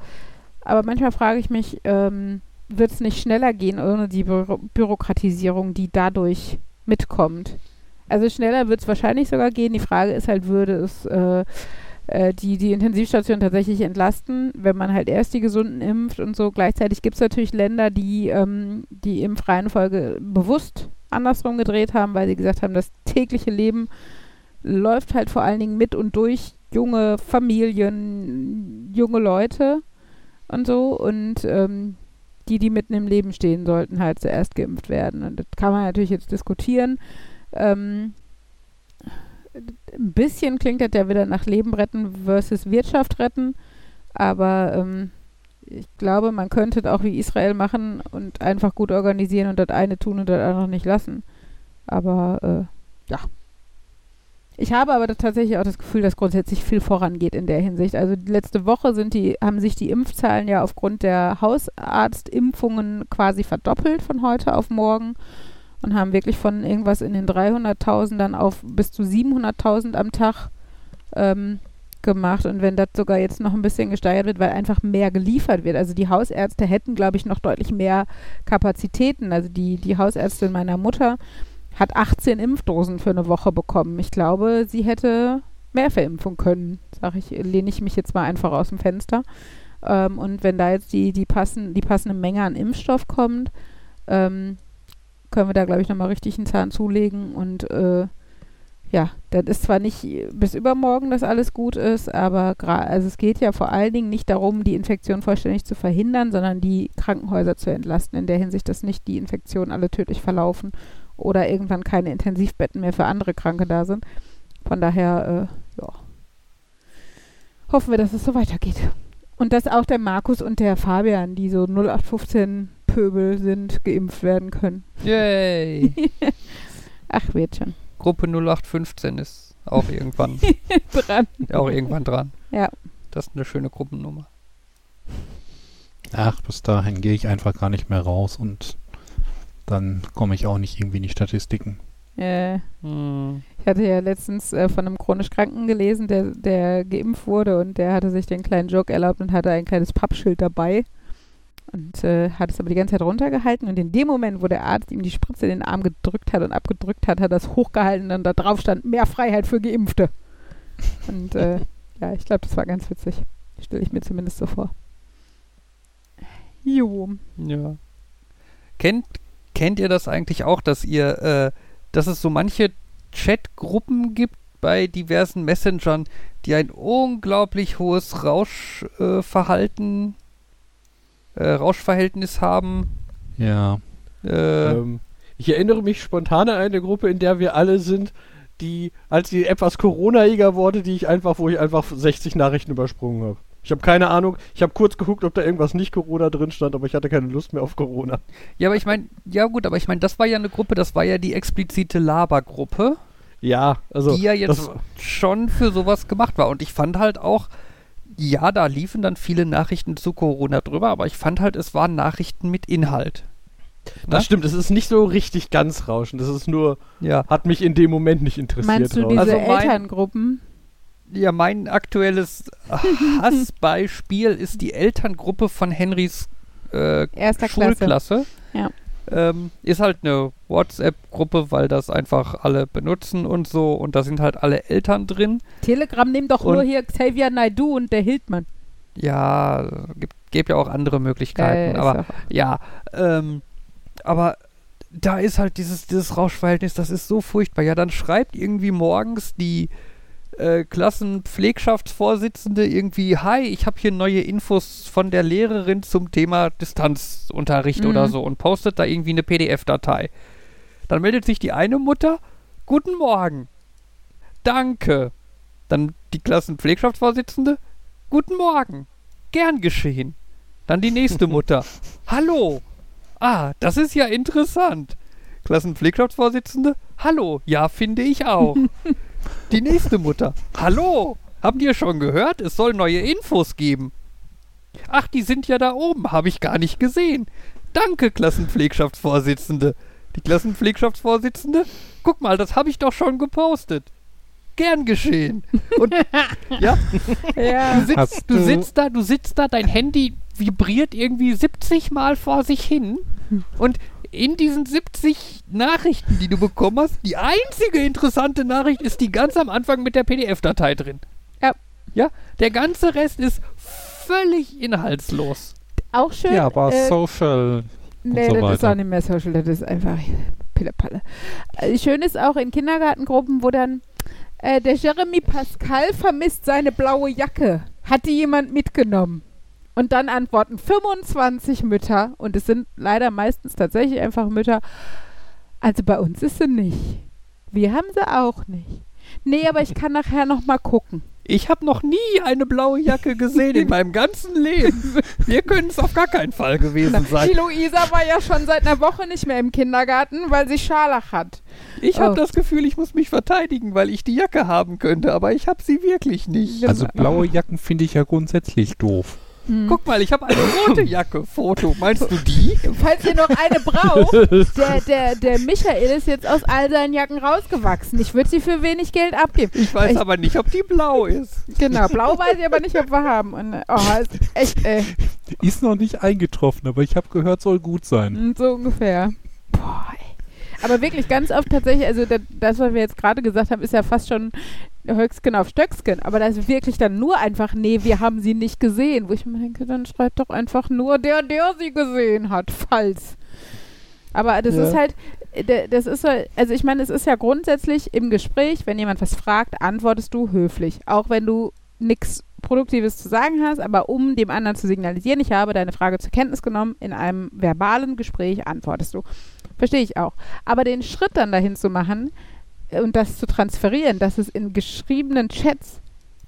aber manchmal frage ich mich, ähm, wird es nicht schneller gehen ohne die Büro Bürokratisierung, die dadurch mitkommt? Also schneller wird es wahrscheinlich sogar gehen. Die Frage ist halt, würde es äh, äh, die, die Intensivstation tatsächlich entlasten, wenn man halt erst die Gesunden impft und so. Gleichzeitig gibt es natürlich Länder, die ähm, die Impfreihenfolge bewusst andersrum gedreht haben, weil sie gesagt haben, das tägliche Leben läuft halt vor allen Dingen mit und durch junge Familien, junge Leute und so. Und ähm, die, die mitten im Leben stehen, sollten halt zuerst geimpft werden. Und das kann man natürlich jetzt diskutieren. Ähm, ein bisschen klingt das ja wieder nach Leben retten versus Wirtschaft retten. Aber ähm, ich glaube, man könnte es auch wie Israel machen und einfach gut organisieren und das eine tun und das andere nicht lassen. Aber äh, ja. Ich habe aber tatsächlich auch das Gefühl, dass grundsätzlich viel vorangeht in der Hinsicht. Also letzte Woche sind die, haben sich die Impfzahlen ja aufgrund der Hausarztimpfungen quasi verdoppelt von heute auf morgen und haben wirklich von irgendwas in den 300.000 dann auf bis zu 700.000 am Tag ähm, gemacht. Und wenn das sogar jetzt noch ein bisschen gesteigert wird, weil einfach mehr geliefert wird. Also die Hausärzte hätten, glaube ich, noch deutlich mehr Kapazitäten. Also die, die Hausärztin meiner Mutter hat 18 Impfdosen für eine Woche bekommen. Ich glaube, sie hätte mehr verimpfen können, sage ich, lehne ich mich jetzt mal einfach aus dem Fenster. Ähm, und wenn da jetzt die, die, passen, die passende Menge an Impfstoff kommt, ähm, können wir da, glaube ich, nochmal richtig einen Zahn zulegen und äh, ja, das ist zwar nicht bis übermorgen, dass alles gut ist, aber also es geht ja vor allen Dingen nicht darum, die Infektion vollständig zu verhindern, sondern die Krankenhäuser zu entlasten, in der Hinsicht, dass nicht die Infektionen alle tödlich verlaufen oder irgendwann keine Intensivbetten mehr für andere Kranke da sind. Von daher, äh, ja, hoffen wir, dass es so weitergeht. Und dass auch der Markus und der Fabian, die so 0815 Pöbel sind, geimpft werden können. Yay! Ach, wird schon. Gruppe 0815 ist auch irgendwann, Dran. auch irgendwann dran. Ja. Das ist eine schöne Gruppennummer. Ach, bis dahin gehe ich einfach gar nicht mehr raus und dann komme ich auch nicht irgendwie in die Statistiken. Äh, Hm. Ich hatte ja letztens äh, von einem chronisch Kranken gelesen, der, der geimpft wurde und der hatte sich den kleinen Joke erlaubt und hatte ein kleines Pappschild dabei und äh, hat es aber die ganze Zeit runtergehalten und in dem Moment, wo der Arzt ihm die Spritze in den Arm gedrückt hat und abgedrückt hat, hat er das hochgehalten und da drauf stand mehr Freiheit für Geimpfte. Und äh, ja, ich glaube, das war ganz witzig. Stelle ich mir zumindest so vor. Jo. Ja. Kennt, kennt ihr das eigentlich auch, dass ihr, äh, dass es so manche Chatgruppen gibt bei diversen Messengern, die ein unglaublich hohes Rauschverhalten, äh, äh, Rauschverhältnis haben? Ja. Äh, Ähm, ich erinnere mich spontan an eine Gruppe, in der wir alle sind, die, als die etwas Corona-iger wurde, die ich einfach, wo ich einfach 60 Nachrichten übersprungen habe. Ich habe keine Ahnung. Ich habe kurz geguckt, ob da irgendwas nicht Corona drin stand, aber ich hatte keine Lust mehr auf Corona. Ja, aber ich meine, ja gut, aber ich meine, das war ja eine Gruppe, das war ja die explizite Labergruppe, Ja, also. die ja jetzt schon für sowas gemacht war. Und ich fand halt auch, ja, da liefen dann viele Nachrichten zu Corona drüber, aber ich fand halt, es waren Nachrichten mit Inhalt. Das stimmt, es ist nicht so richtig ganz rauschend. Das ist nur, Ja. hat mich in dem Moment nicht interessiert. Meinst du diese Also mein- Elterngruppen? Ja, mein aktuelles Hassbeispiel ist die Elterngruppe von Henrys äh, Erster Klasse. Schulklasse. Ja. Ähm, ist halt eine WhatsApp-Gruppe, weil das einfach alle benutzen und so. Und da sind halt alle Eltern drin. Telegram nimmt doch Und- nur hier Xavier Naidu und der Hildmann. Ja, gibt, gibt ja auch andere Möglichkeiten. Äh, aber ja, ähm, aber da ist halt dieses, dieses Rauschverhältnis, das ist so furchtbar. Ja, dann schreibt irgendwie morgens die äh, Klassenpflegschaftsvorsitzende irgendwie, hi, ich habe hier neue Infos von der Lehrerin zum Thema Distanzunterricht Mhm. oder so und postet da irgendwie eine PDF-Datei. Dann meldet sich die eine Mutter, guten Morgen, danke. Dann die Klassenpflegschaftsvorsitzende, guten Morgen, gern geschehen. Dann die nächste Mutter, hallo, ah, das ist ja interessant. Klassenpflegschaftsvorsitzende, hallo, ja, finde ich auch. Die nächste Mutter. Hallo, habt ihr schon gehört? Es soll neue Infos geben. Ach, die sind ja da oben, habe ich gar nicht gesehen. Danke, Klassenpflegschaftsvorsitzende. Die Klassenpflegschaftsvorsitzende? Guck mal, das habe ich doch schon gepostet. Gern geschehen. Und ja, Ja. du sitzt, du du- sitzt da, du sitzt da, dein Handy vibriert irgendwie 70 Mal vor sich hin und in diesen 70 Nachrichten, die du bekommen hast, die einzige interessante Nachricht ist die ganz am Anfang mit der PDF-Datei drin. Ja. Ja, der ganze Rest ist völlig inhaltslos. Auch schön. Ja, aber äh, Social Nee, so das ist auch nicht mehr Social, das ist einfach Pillepalle. Äh, schön ist auch in Kindergartengruppen, wo dann äh, der Jeremy Pascal vermisst seine blaue Jacke. Hat die jemand mitgenommen? Und dann antworten 25 Mütter, und es sind leider meistens tatsächlich einfach Mütter. Also bei uns ist sie nicht. Wir haben sie auch nicht. Nee, aber ich kann nachher noch mal gucken. Ich habe noch nie eine blaue Jacke gesehen in meinem ganzen Leben. Wir können es auf gar keinen Fall gewesen sein. Die Luisa war ja schon seit einer Woche nicht mehr im Kindergarten, weil sie Scharlach hat. Ich habe Oh. das Gefühl, ich muss mich verteidigen, weil ich die Jacke haben könnte, aber ich habe sie wirklich nicht. Also blaue Jacken finde ich ja grundsätzlich doof. Hm. Guck mal, ich habe eine rote Jacke. Foto. Meinst du die? Falls ihr noch eine braucht, der, der, der Michael ist jetzt aus all seinen Jacken rausgewachsen. Ich würde sie für wenig Geld abgeben. Ich weiß Ich- aber nicht, ob die blau ist. Genau, blau weiß ich aber nicht, ob wir haben. Und, äh, oh, ist echt, ey. Ist noch nicht eingetroffen, aber ich habe gehört, soll gut sein. Mm, So ungefähr. Boah. Aber wirklich ganz oft tatsächlich, also das, was wir jetzt gerade gesagt haben, ist ja fast schon Höchstgen auf Stöcksken. Aber da ist wirklich dann nur einfach, nee, wir haben sie nicht gesehen. Wo ich mir denke, dann schreibt doch einfach nur der, der sie gesehen hat, falls. Aber das Ja. ist halt, d- das ist so, also ich meine, es ist ja grundsätzlich im Gespräch, wenn jemand was fragt, antwortest du höflich. Auch wenn du nichts Produktives zu sagen hast, aber um dem anderen zu signalisieren, ich habe deine Frage zur Kenntnis genommen, in einem verbalen Gespräch antwortest du. Verstehe ich auch. Aber den Schritt dann dahin zu machen äh, und das zu transferieren, dass es in geschriebenen Chats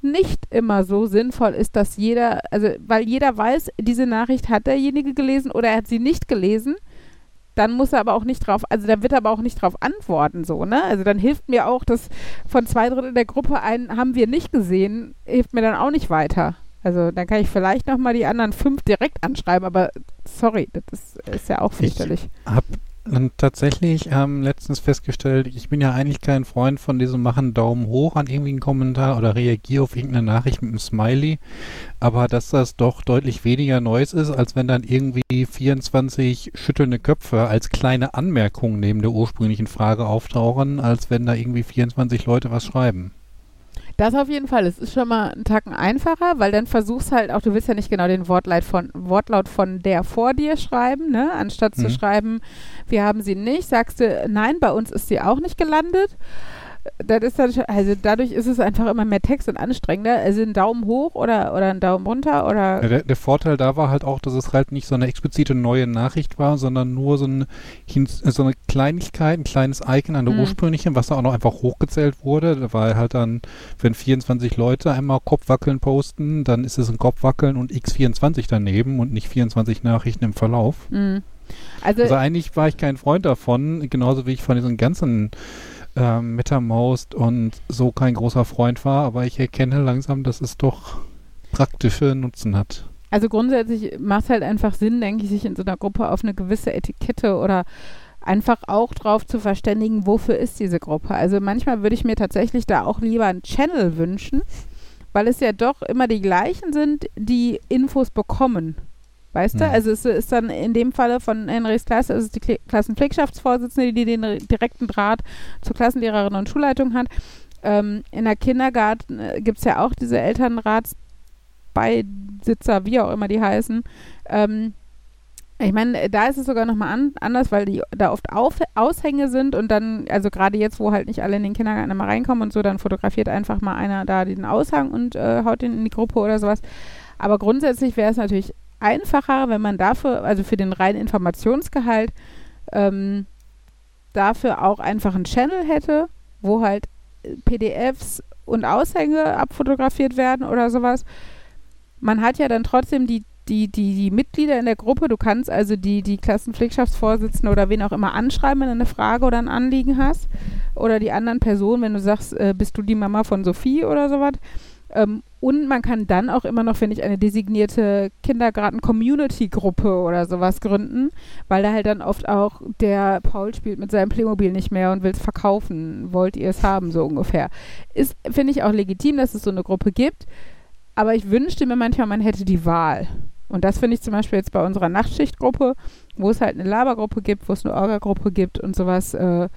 nicht immer so sinnvoll ist, dass jeder, also weil jeder weiß, diese Nachricht hat derjenige gelesen oder er hat sie nicht gelesen, dann muss er aber auch nicht drauf, also dann wird er aber auch nicht drauf antworten, so, ne? Also dann hilft mir auch, dass von zwei Drittel der Gruppe einen haben wir nicht gesehen, hilft mir dann auch nicht weiter. Also dann kann ich vielleicht nochmal die anderen fünf direkt anschreiben, aber sorry, das ist, ist ja auch fürchterlich. Hab dann tatsächlich ähm, letztens festgestellt, ich bin ja eigentlich kein Freund von diesem machen Daumen hoch an irgendwie einen Kommentar oder reagiere auf irgendeine Nachricht mit einem Smiley, aber dass das doch deutlich weniger Neues ist, als wenn dann irgendwie 24 schüttelnde Köpfe als kleine Anmerkung neben der ursprünglichen Frage auftauchen, als wenn da irgendwie 24 Leute was schreiben. Das auf jeden Fall. Es ist schon mal einen Tacken einfacher, weil dann versuchst halt auch, du willst ja nicht genau den Wortlaut von, Wortlaut von der vor dir schreiben, ne? Anstatt zu Mhm. schreiben, wir haben sie nicht, sagst du, nein, bei uns ist sie auch nicht gelandet. Das ist dann, schon- also dadurch ist es einfach immer mehr Text und anstrengender. Also ein Daumen hoch oder, oder ein Daumen runter oder Ja, der, der Vorteil da war halt auch, dass es halt nicht so eine explizite neue Nachricht war, sondern nur so, ein, so eine Kleinigkeit, ein kleines Icon an der Mhm. ursprünglichen, was da auch noch einfach hochgezählt wurde. Da war halt dann, wenn 24 Leute einmal Kopfwackeln posten, dann ist es ein Kopfwackeln und x24 daneben und nicht 24 Nachrichten im Verlauf. Mhm. Also, Also eigentlich war ich kein Freund davon, genauso wie ich von diesen ganzen ähm, MetaMost und so kein großer Freund war, aber ich erkenne langsam, dass es doch praktische Nutzen hat. Also grundsätzlich macht es halt einfach Sinn, denke ich, sich in so einer Gruppe auf eine gewisse Etikette oder einfach auch drauf zu verständigen, wofür ist diese Gruppe. Also manchmal würde ich mir tatsächlich da auch lieber einen Channel wünschen, weil es ja doch immer die gleichen sind, die Infos bekommen. Weißt du? Mhm. Also es ist dann in dem Falle von Henrys Klasse, ist es die Klassenpflegschaftsvorsitzende, die den direkten Draht zur Klassenlehrerin und Schulleitung hat. Ähm, in der Kindergarten äh, gibt es ja auch diese Elternratsbeisitzer, wie auch immer die heißen. Ähm, ich meine, da ist es sogar nochmal an, anders, weil die da oft auf, Aushänge sind und dann, also gerade jetzt, wo halt nicht alle in den Kindergarten immer reinkommen und so, dann fotografiert einfach mal einer da den Aushang und äh, haut den in die Gruppe oder sowas. Aber grundsätzlich wäre es natürlich einfacher, wenn man dafür, also für den reinen Informationsgehalt, ähm, dafür auch einfach einen Channel hätte, wo halt äh, PDFs und Aushänge abfotografiert werden oder sowas. Man hat ja dann trotzdem die, die, die, die Mitglieder in der Gruppe. Du kannst also die, die Klassenpflegschaftsvorsitzende oder wen auch immer anschreiben, wenn du eine Frage oder ein Anliegen hast. Oder die anderen Personen, wenn du sagst, äh, bist du die Mama von Sophie oder sowas. Ähm, und man kann dann auch immer noch, finde ich, eine designierte Kindergarten-Community-Gruppe oder sowas gründen, weil da halt dann oft auch der Paul spielt mit seinem Playmobil nicht mehr und will es verkaufen. Wollt ihr es haben, so ungefähr. Ist, finde ich, auch legitim, dass es so eine Gruppe gibt. Aber ich wünschte mir manchmal, man hätte die Wahl. Und das finde ich zum Beispiel jetzt bei unserer Nachtschichtgruppe, wo es halt eine Labergruppe gibt, wo es eine Orga-Gruppe gibt und sowas, äh,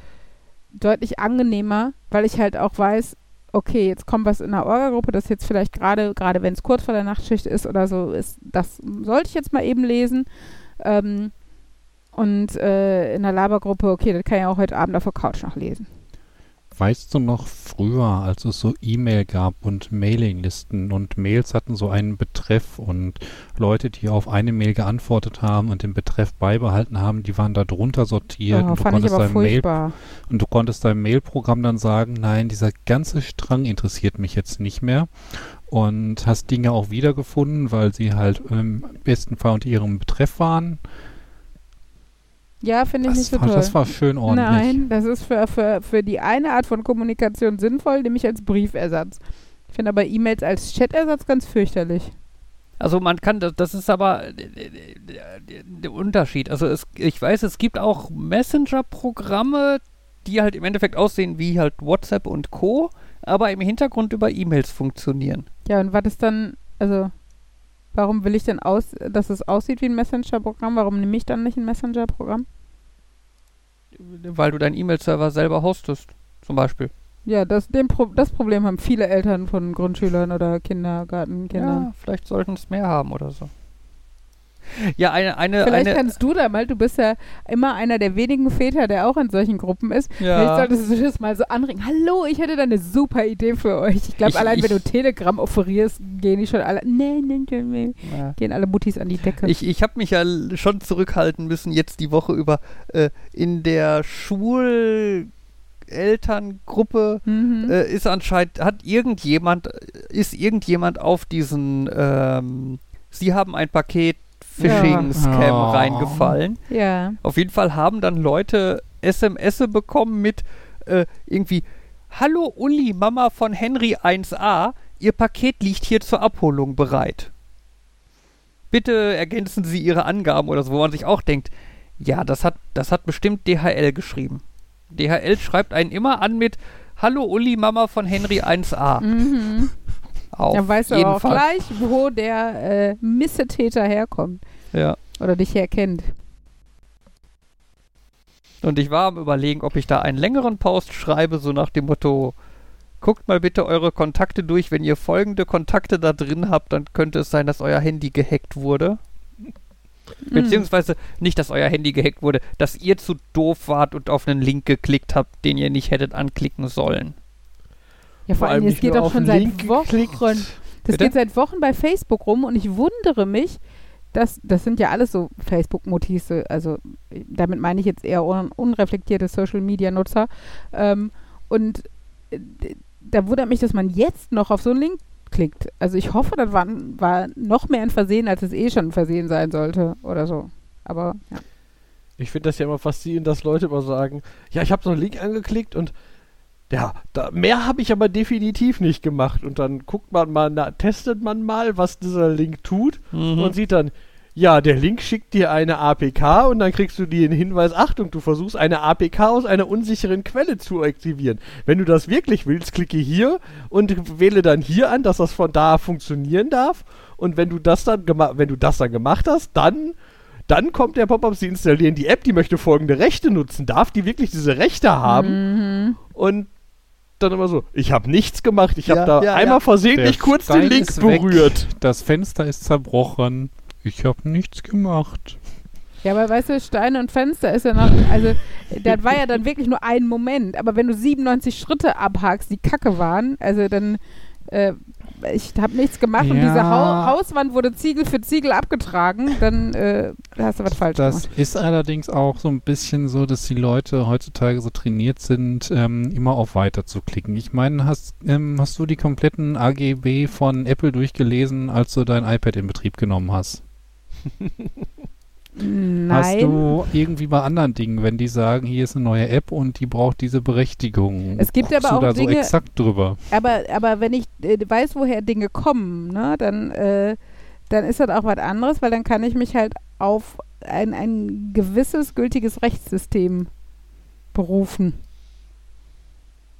deutlich angenehmer, weil ich halt auch weiß, okay, jetzt kommt was in der Orga-Gruppe, das jetzt vielleicht gerade, gerade wenn es kurz vor der Nachtschicht ist oder so, ist, das sollte ich jetzt mal eben lesen. Ähm, und äh, in der Labergruppe, okay, das kann ich auch heute Abend auf der Couch noch lesen. Weißt du noch früher, als es so E-Mail gab und Mailinglisten und Mails hatten so einen Betreff und Leute, die auf eine Mail geantwortet haben und den Betreff beibehalten haben, die waren da drunter sortiert Oh, und, du konntest dein Mail, und du konntest deinem Mailprogramm dann sagen, nein, dieser ganze Strang interessiert mich jetzt nicht mehr und hast Dinge auch wiedergefunden, weil sie halt im besten Fall unter ihrem Betreff waren. Ja, finde ich Das, nicht so war, toll. das war schön ordentlich. Nein, das ist für, für, für die eine Art von Kommunikation sinnvoll, nämlich als Briefersatz. Ich finde aber E-Mails als Chattersatz ganz fürchterlich. Also man kann, das, das ist aber äh, der Unterschied. Also es, ich weiß, es gibt auch Messenger-Programme, die halt im Endeffekt aussehen wie halt WhatsApp und Co., aber im Hintergrund über E-Mails funktionieren. Ja, und was ist dann, also, warum will ich denn aus, dass es aussieht wie ein Messenger-Programm? Warum nehme ich dann nicht ein Messenger-Programm? Weil du deinen E-Mail-Server selber hostest, zum Beispiel. Ja, das, dem Pro das Problem haben viele Eltern von Grundschülern oder Kindergartenkindern. Ja, vielleicht sollten es mehr haben oder so. Ja, eine, eine, Vielleicht eine kannst du da mal, du bist ja immer einer der wenigen Väter, der auch in solchen Gruppen ist. Ja. Vielleicht solltest du das mal so anregen. Hallo, ich hätte da eine super Idee für euch. Ich glaube, allein ich- wenn du Telegram offerierst, gehen die schon alle. Nee, nee, nee, nee. Ja. Gehen alle Muttis an die Decke. Ich, ich habe mich ja schon zurückhalten müssen jetzt die Woche über äh, in der Schulelterngruppe mhm. äh, ist anscheinend hat irgendjemand ist irgendjemand auf diesen ähm, Sie haben ein Paket Phishing Scam Ja. reingefallen. ja. Auf jeden Fall haben dann Leute SMS bekommen mit äh, irgendwie Hallo Uli, Mama von Henry 1a, Ihr Paket liegt hier zur Abholung bereit. Bitte ergänzen Sie Ihre Angaben oder so, wo man sich auch denkt, ja, das hat, das hat bestimmt DHL geschrieben. DHL schreibt einen immer an mit Hallo Uli, Mama von Henry 1a. Mhm. Auf Dann weißt du aber auch Fall. gleich, wo der äh, Missetäter herkommt. Ja. Oder dich herkennt. Und ich war am überlegen, ob ich da einen längeren Post schreibe, so nach dem Motto, guckt mal bitte eure Kontakte durch. Wenn ihr folgende Kontakte da drin habt, dann könnte es sein, dass euer Handy gehackt wurde. Mhm. Beziehungsweise nicht, dass euer Handy gehackt wurde, dass ihr zu doof wart und auf einen Link geklickt habt, den ihr nicht hättet anklicken sollen. Ja, vor, Vor allem, es geht doch schon seit Wochen. geklickt. Das Bitte? geht seit Wochen bei Facebook rum und ich wundere mich, dass das sind ja alles so Facebook-Motive, also damit meine ich jetzt eher un unreflektierte Social-Media-Nutzer. Ähm, und äh, da wundert mich, dass man jetzt noch auf so einen Link klickt. Also ich hoffe, das war, war noch mehr ein Versehen, als es eh schon ein Versehen sein sollte oder so. Aber ja. Ich finde das ja immer faszinierend, dass Leute immer sagen, ja, ich habe so einen Link angeklickt und ja, da, mehr habe ich aber definitiv nicht gemacht. Und dann guckt man mal, na, testet man mal, was dieser Link tut und sieht dann, ja, der Link schickt dir eine APK und dann kriegst du den Hinweis, Achtung, du versuchst eine APK aus einer unsicheren Quelle zu aktivieren. Wenn du das wirklich willst, klicke hier und wähle dann hier an, dass das von da funktionieren darf. Und wenn du das dann gemacht, wenn du das dann gemacht hast, dann dann kommt der Pop-up, sie installieren die App, die möchte folgende Rechte nutzen. Darf die wirklich diese Rechte haben? Mhm. Und dann immer so, ich habe nichts gemacht, ich habe Ja, da ja, einmal ja. versehentlich Der kurz den Stein Link ist weg. berührt. Das Fenster ist zerbrochen. Ich habe nichts gemacht. Ja, aber weißt du, Steine und Fenster ist ja noch, also das war ja dann wirklich nur ein Moment. Aber wenn du 97 Schritte abhakst, die kacke waren, also dann, äh, ich habe nichts gemacht und Ja. diese Hau Hauswand wurde Ziegel für Ziegel abgetragen, dann äh, hast du was falsch Das gemacht. ist allerdings auch so ein bisschen so, dass die Leute heutzutage so trainiert sind, ähm, immer auf Weiter zu klicken. Ich meine, hast, ähm, hast du die kompletten AGB von Apple durchgelesen, als du dein iPad in Betrieb genommen hast? Nein. Hast du irgendwie bei anderen Dingen, wenn die sagen, hier ist eine neue App und die braucht diese Berechtigung? Es gibt aber auch da so Dinge- exakt drüber. aber, aber wenn ich äh, weiß, woher Dinge kommen, ne, dann, äh, dann ist das auch was anderes, weil dann kann ich mich halt auf ein, ein gewisses gültiges Rechtssystem berufen.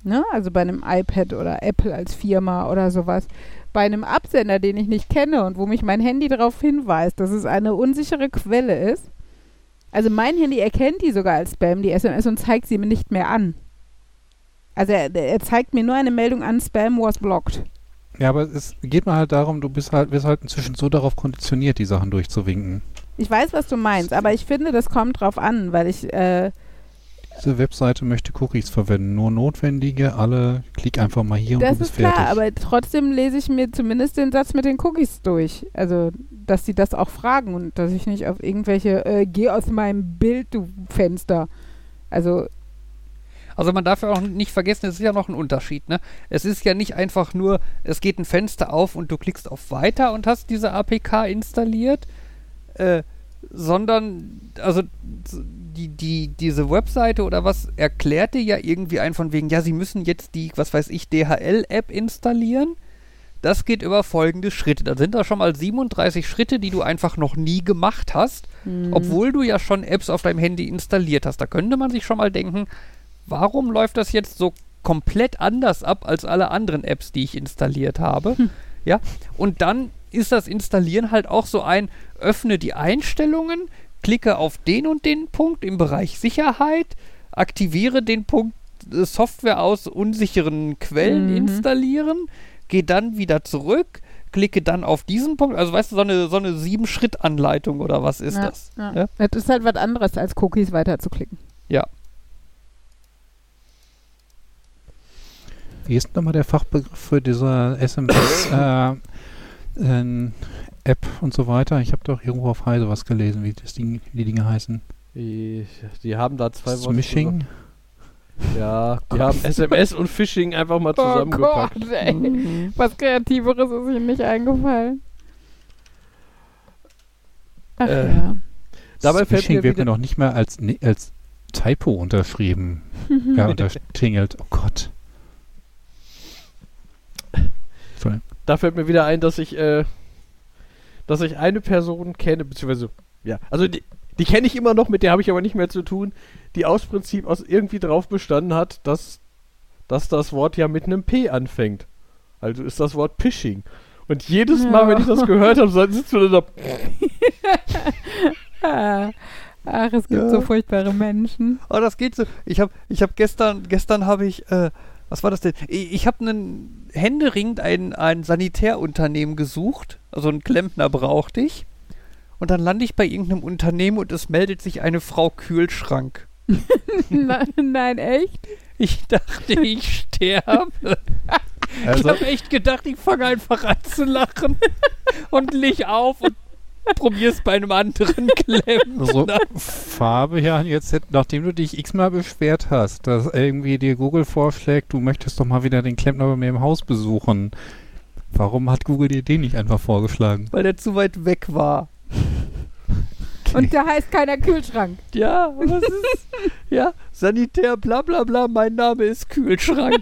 Ne? Also bei einem iPad oder Apple als Firma oder sowas. Bei einem Absender, den ich nicht kenne und wo mich mein Handy darauf hinweist, dass es eine unsichere Quelle ist. Also mein Handy erkennt die sogar als Spam, die SMS, und zeigt sie mir nicht mehr an. Also er, er zeigt mir nur eine Meldung an, Spam was blocked. Ja, aber es geht mir halt darum, du bist halt, wirst halt inzwischen so darauf konditioniert, die Sachen durchzuwinken. Ich weiß, was du meinst, aber ich finde, das kommt drauf an, weil ich, äh, Diese Webseite möchte Cookies verwenden, nur notwendige, alle, klick einfach mal hier und das du bist ist klar, fertig. aber trotzdem lese ich mir zumindest den Satz mit den Cookies durch. Also, dass sie das auch fragen und dass ich nicht auf irgendwelche, äh, geh aus meinem Bild, du Fenster. Also, Also man darf ja auch nicht vergessen, es ist ja noch ein Unterschied. Ne? Es ist ja nicht einfach nur, es geht ein Fenster auf und du klickst auf Weiter und hast diese APK installiert, äh, sondern also die, die, diese Webseite oder was erklärt dir ja irgendwie ein von wegen, ja, sie müssen jetzt die, was weiß ich, DHL-App installieren. Das geht über folgende Schritte. Da sind da schon mal 37 Schritte, die du einfach noch nie gemacht hast, hm, obwohl du ja schon Apps auf deinem Handy installiert hast. Da könnte man sich schon mal denken, warum läuft das jetzt so komplett anders ab als alle anderen Apps, die ich installiert habe? Ja, und dann ist das Installieren halt auch so ein, öffne die Einstellungen, klicke auf den und den Punkt im Bereich Sicherheit, aktiviere den Punkt äh, Software aus unsicheren Quellen Mhm. installieren, gehe dann wieder zurück, klicke dann auf diesen Punkt. Also weißt du, so eine, so eine Sieben-Schritt-Anleitung oder was ist ja, das? Ja. Ja? Das ist halt was anderes, als Cookies weiterzuklicken. Ja. Wie ist nochmal der Fachbegriff für diese SMS äh, äh, App und so weiter? Ich habe doch irgendwo auf Heise was gelesen, wie, das Ding, wie die Dinge heißen. Die, die haben da zwei Worte. Smishing? Ja, die haben SMS und Phishing einfach mal zusammengepackt. Oh Gott, ey. Mhm. Was Kreativeres ist Ihnen nicht eingefallen. Ach Äh, ja. Dabei fällt Smishing mir wird mir noch nicht mal als, als Typo unterschrieben. ja, untertingelt. Oh Gott. Da fällt mir wieder ein, dass ich, äh, dass ich eine Person kenne, beziehungsweise, ja, also die, die kenne ich immer noch, mit der habe ich aber nicht mehr zu tun, die aus Prinzip aus irgendwie drauf bestanden hat, dass, dass das Wort ja mit einem P anfängt. Also ist das Wort Phishing. Und jedes Mal, Ja. wenn ich das gehört habe, sitzt du da. Ach, es gibt Ja. so furchtbare Menschen. Oh, das geht so. Ich habe ich hab gestern, gestern habe ich, äh, was war das denn? Ich, ich habe einen händeringend ein, ein Sanitärunternehmen gesucht. Also einen Klempner brauchte ich. Und dann lande ich bei irgendeinem Unternehmen und es meldet sich eine Frau Kühlschrank. nein, nein, echt? Ich dachte, ich sterbe. ich Also, habe echt gedacht, ich fange einfach an zu lachen und leg auf und probier's bei einem anderen Klempner. so Fabian, jetzt, nachdem du dich x-mal beschwert hast, dass irgendwie dir Google vorschlägt, du möchtest doch mal wieder den Klempner bei mir im Haus besuchen. Warum hat Google dir den nicht einfach vorgeschlagen? Weil der zu weit weg war. Und da heißt keiner Kühlschrank. Ja, was ist? ja, Sanitär, bla bla bla, mein Name ist Kühlschrank.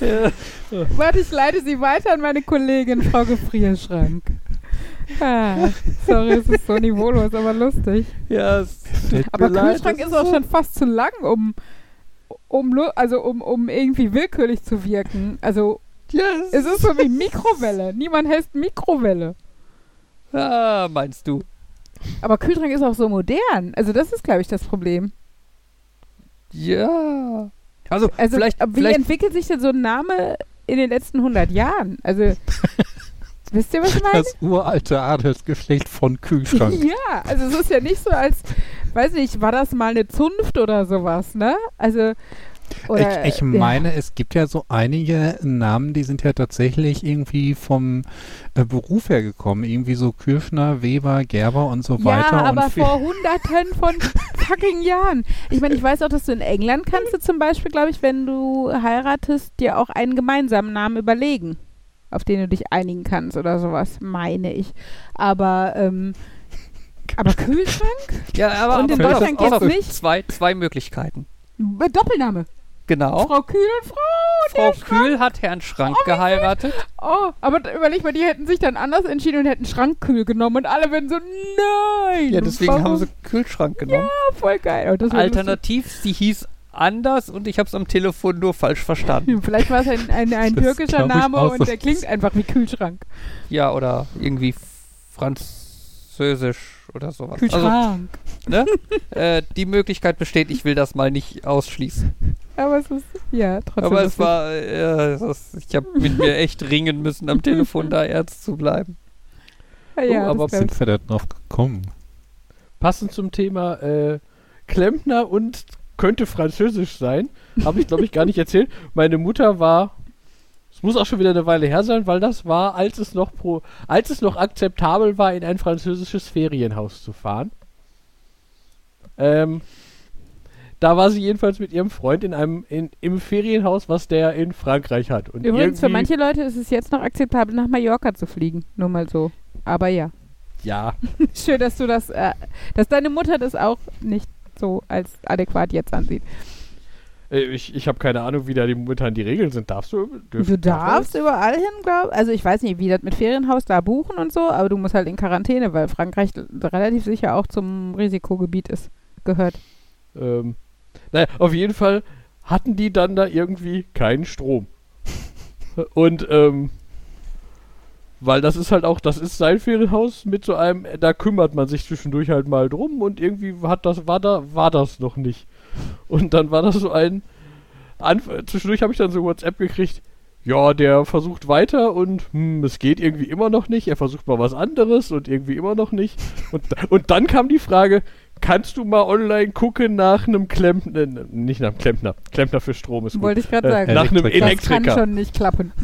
ja. Warte, ich leite Sie weiter an meine Kollegin, Frau Gefrierschrank. Ah, sorry, es ist so niveaulos, aber lustig. ja, es Aber Kühlschrank ist auch so- schon fast zu lang, um, um, also um, um irgendwie willkürlich zu wirken. Also Ja, es ist so wie Mikrowelle. Niemand heißt Mikrowelle. Ah, meinst du? Aber Kühlschrank ist auch so modern. Also das ist, glaube ich, das Problem. Ja. Also, Also vielleicht, wie vielleicht entwickelt sich denn so ein Name in den letzten 100 Jahren? Also wisst ihr, was ich meine? Das uralte Adelsgeschlecht von Kühlschrank. Ja, also es ist ja nicht so, als, weiß nicht, war das mal eine Zunft oder sowas, ne? Also, oder, ich ich ja. meine, es gibt ja so einige Namen, die sind ja tatsächlich irgendwie vom äh, Beruf her gekommen. Irgendwie so Kirschner, Weber, Gerber und so Ja, weiter. aber und viel- vor hunderten von fucking Jahren. Ich meine, ich weiß auch, dass du in England kannst du zum Beispiel, glaube ich, wenn du heiratest, dir auch einen gemeinsamen Namen überlegen, auf den du dich einigen kannst oder sowas, meine ich. Aber, ähm, aber Kühlschrank? ja, aber, Und in Deutschland geht's nicht? Zwei, zwei Möglichkeiten. Doppelname. Genau. Frau Kühl und Frau, Frau Schrank. Kühl hat Herrn Schrank geheiratet. Oh, aber überleg mal, die hätten sich dann anders entschieden und hätten Schrankkühl genommen und alle würden so, nein. Ja, deswegen warum? haben sie Kühlschrank genommen. Ja, voll geil. Oh, Alternativ, sie hieß anders und ich habe es am Telefon nur falsch verstanden. Vielleicht war es ein, ein, ein türkischer Name und der klingt einfach wie Kühlschrank. Ja, oder irgendwie französisch oder sowas. Kühlschrank. Also, ne? äh, die Möglichkeit besteht, ich will das mal nicht ausschließen. aber es ist, ja, trotzdem. Aber es war, äh, es ist, ich habe mit mir echt ringen müssen, am Telefon da ernst zu bleiben. Ja, ja, Oh, aber sind wir da drauf gekommen? passend zum Thema äh, Klempner und könnte französisch sein, habe ich glaube ich gar nicht erzählt. Meine Mutter war, es muss auch schon wieder eine Weile her sein, weil das war, als es noch pro, als es noch akzeptabel war, in ein französisches Ferienhaus zu fahren. Ähm, da war sie jedenfalls mit ihrem Freund in einem in, im Ferienhaus, was der in Frankreich hat. Und Übrigens, für manche Leute ist es jetzt noch akzeptabel, nach Mallorca zu fliegen. Nur mal so. Aber ja. ja, Schön, dass du das, äh, dass deine Mutter das auch nicht so als adäquat jetzt ansieht. äh, ich, ich habe keine Ahnung, wie da die momentan die Regeln sind. Darfst du? dürf- Du darf darfst überall hin, glaub Also ich weiß nicht, wie das mit Ferienhaus da buchen und so, aber du musst halt in Quarantäne, weil Frankreich relativ sicher auch zum Risikogebiet ist, gehört. Ähm, naja, auf jeden Fall hatten die dann da irgendwie keinen Strom. Und, ähm, weil das ist halt auch, das ist sein Ferienhaus mit so einem, da kümmert man sich zwischendurch halt mal drum und irgendwie hat das, war da, war das noch nicht. Und dann war das so ein, Anf zwischendurch habe ich dann so WhatsApp gekriegt, ja, der versucht weiter und hm, es geht irgendwie immer noch nicht. Er versucht mal was anderes und irgendwie immer noch nicht. Und, und dann kam die Frage, kannst du mal online gucken nach einem Klempner, nicht nach einem Klempner, Klempner für Strom ist gut. Wollte ich gerade Äh, sagen. nach einem Elektriker. das kann schon nicht klappen.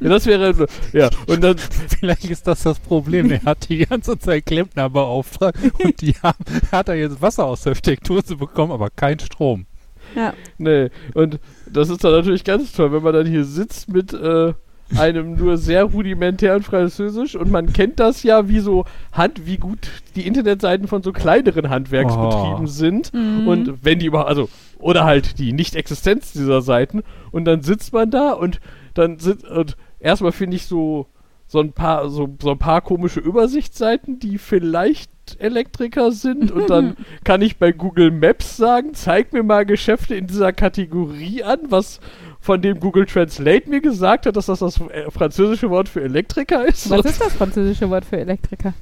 Ja, das wäre, ja, und dann, Vielleicht ist das das Problem. Er hat die ganze Zeit Klempner beauftragt und die haben, hat er jetzt Wasser aus der Steckdose bekommen, aber kein Strom. Ja. nee, und das ist dann natürlich ganz toll, wenn man dann hier sitzt mit, äh, einem nur sehr rudimentären Französisch und man kennt das ja, wie so Hand, wie gut die Internetseiten von so kleineren Handwerksbetrieben Oh. sind. Mhm. Und wenn die über, also, oder halt die Nicht-Existenz dieser Seiten. Und dann sitzt man da und dann sitzt, und erstmal finde ich so, so ein paar, so, so ein paar komische Übersichtsseiten, die vielleicht Elektriker sind. Und dann kann ich bei Google Maps sagen, zeig mir mal Geschäfte in dieser Kategorie an, was von dem Google Translate mir gesagt hat, dass das das äh, französische Wort für Elektriker ist. Was ist das französische Wort für Elektriker?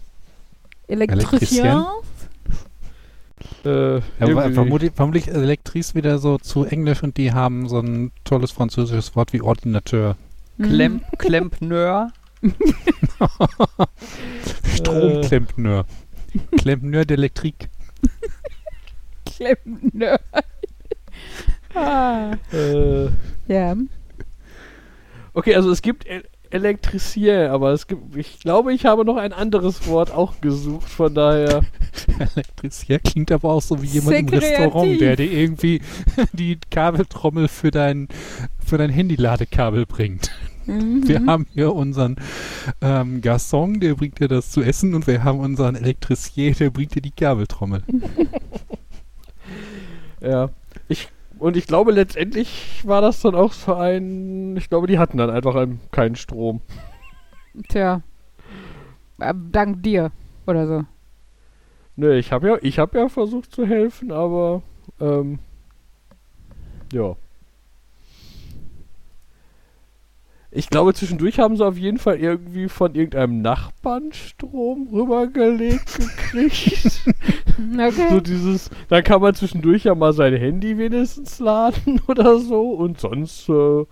Elektricien? Äh, Ja, vermutlich, vermutlich Elektris wieder so zu Englisch und die haben so ein tolles französisches Wort wie Ordinateur. Mhm. Klemm, Klempneur. Stromklempneur. Klempneur d'Elektrik. Klempner. ah, äh, ja. Okay, also es gibt El Elektricien, aber es gibt, ich glaube, ich habe noch ein anderes Wort auch gesucht, von daher. Elektricier klingt aber auch so wie jemand im Restaurant, der dir irgendwie die Kabeltrommel für dein, für dein Handyladekabel bringt. Mhm. Wir haben hier unseren ähm, Garçon, der bringt dir das zu essen und wir haben unseren Elektricier, der bringt dir die Kabeltrommel. Ja. Ich, und ich glaube, letztendlich war das dann auch so ein. Ich glaube, die hatten dann einfach ein, keinen Strom. Tja. Äh, Dank dir. Oder so. Ne, ich habe ja, ich habe ja versucht zu helfen, aber ähm, ja. Ich glaube, zwischendurch haben sie auf jeden Fall irgendwie von irgendeinem Nachbarn Strom rübergelegt gekriegt. so Okay. dieses, da kann man zwischendurch ja mal sein Handy wenigstens laden oder so und sonst äh,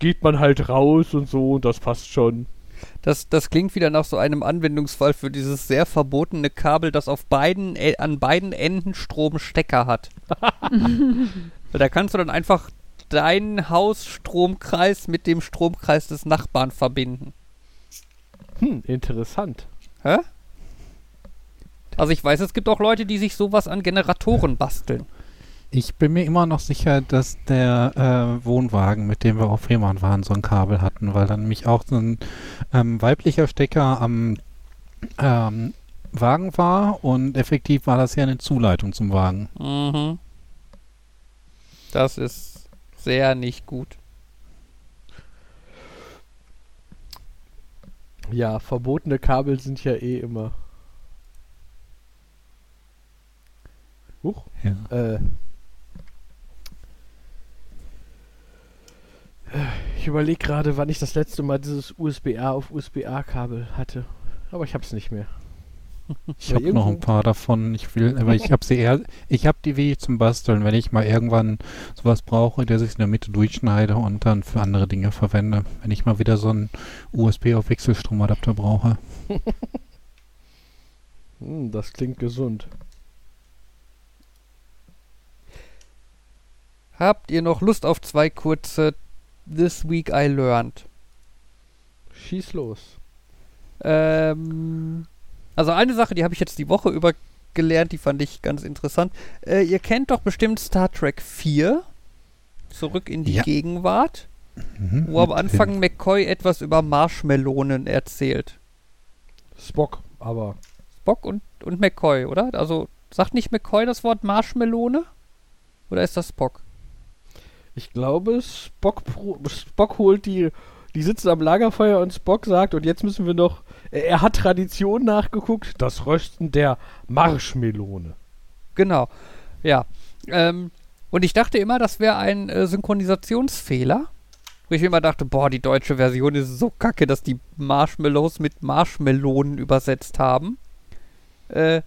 geht man halt raus und so und das passt schon. Das, das klingt wieder nach so einem Anwendungsfall für dieses sehr verbotene Kabel, das auf beiden, äh, an beiden Enden Stromstecker hat. da kannst du dann einfach deinen Hausstromkreis mit dem Stromkreis des Nachbarn verbinden. Hm, interessant. Hä? Also ich weiß, es gibt auch Leute, die sich sowas an Generatoren basteln. Ich bin mir immer noch sicher, dass der äh, Wohnwagen, mit dem wir auf Fehmarn waren, so ein Kabel hatten, weil dann nämlich auch so ein ähm, weiblicher Stecker am ähm, Wagen war und effektiv war das ja eine Zuleitung zum Wagen. Mhm. Das ist sehr nicht gut. Ja, verbotene Kabel sind ja eh immer. Huch. Ja. Äh. Ich überlege gerade, wann ich das letzte Mal dieses USB-A auf USB-A-Kabel hatte. Aber ich hab's nicht mehr. Ich habe noch ein paar davon. Ich will, aber ich habe sie eher, ich habe die wie zum Basteln, wenn ich mal irgendwann sowas brauche, der sich in der Mitte durchschneide und dann für andere Dinge verwende. Wenn ich mal wieder so einen USB auf Wechselstromadapter brauche. Hm, das klingt gesund. Habt ihr noch Lust auf zwei kurze This Week I Learned? Schieß los. Ähm, also eine Sache, die habe ich jetzt die Woche über gelernt, die fand ich ganz interessant. Äh, ihr kennt doch bestimmt Star Trek 4, Zurück in die Ja. Gegenwart, Mhm. wo am Anfang McCoy etwas über Marshmelonen erzählt. Spock, aber. Spock und, und McCoy, oder? Also sagt nicht McCoy das Wort Marshmelone? Oder ist das Spock? Ich glaube, Spock, Spock holt die. Die sitzen am Lagerfeuer und Spock sagt, und jetzt müssen wir noch. Er hat Tradition nachgeguckt, das Rösten der Marshmelone. Genau. Ja. Ähm, und ich dachte immer, das wäre ein äh, Synchronisationsfehler. Wo ich immer dachte, boah, die deutsche Version ist so kacke, dass die Marshmallows mit Marshmelonen übersetzt haben. Äh,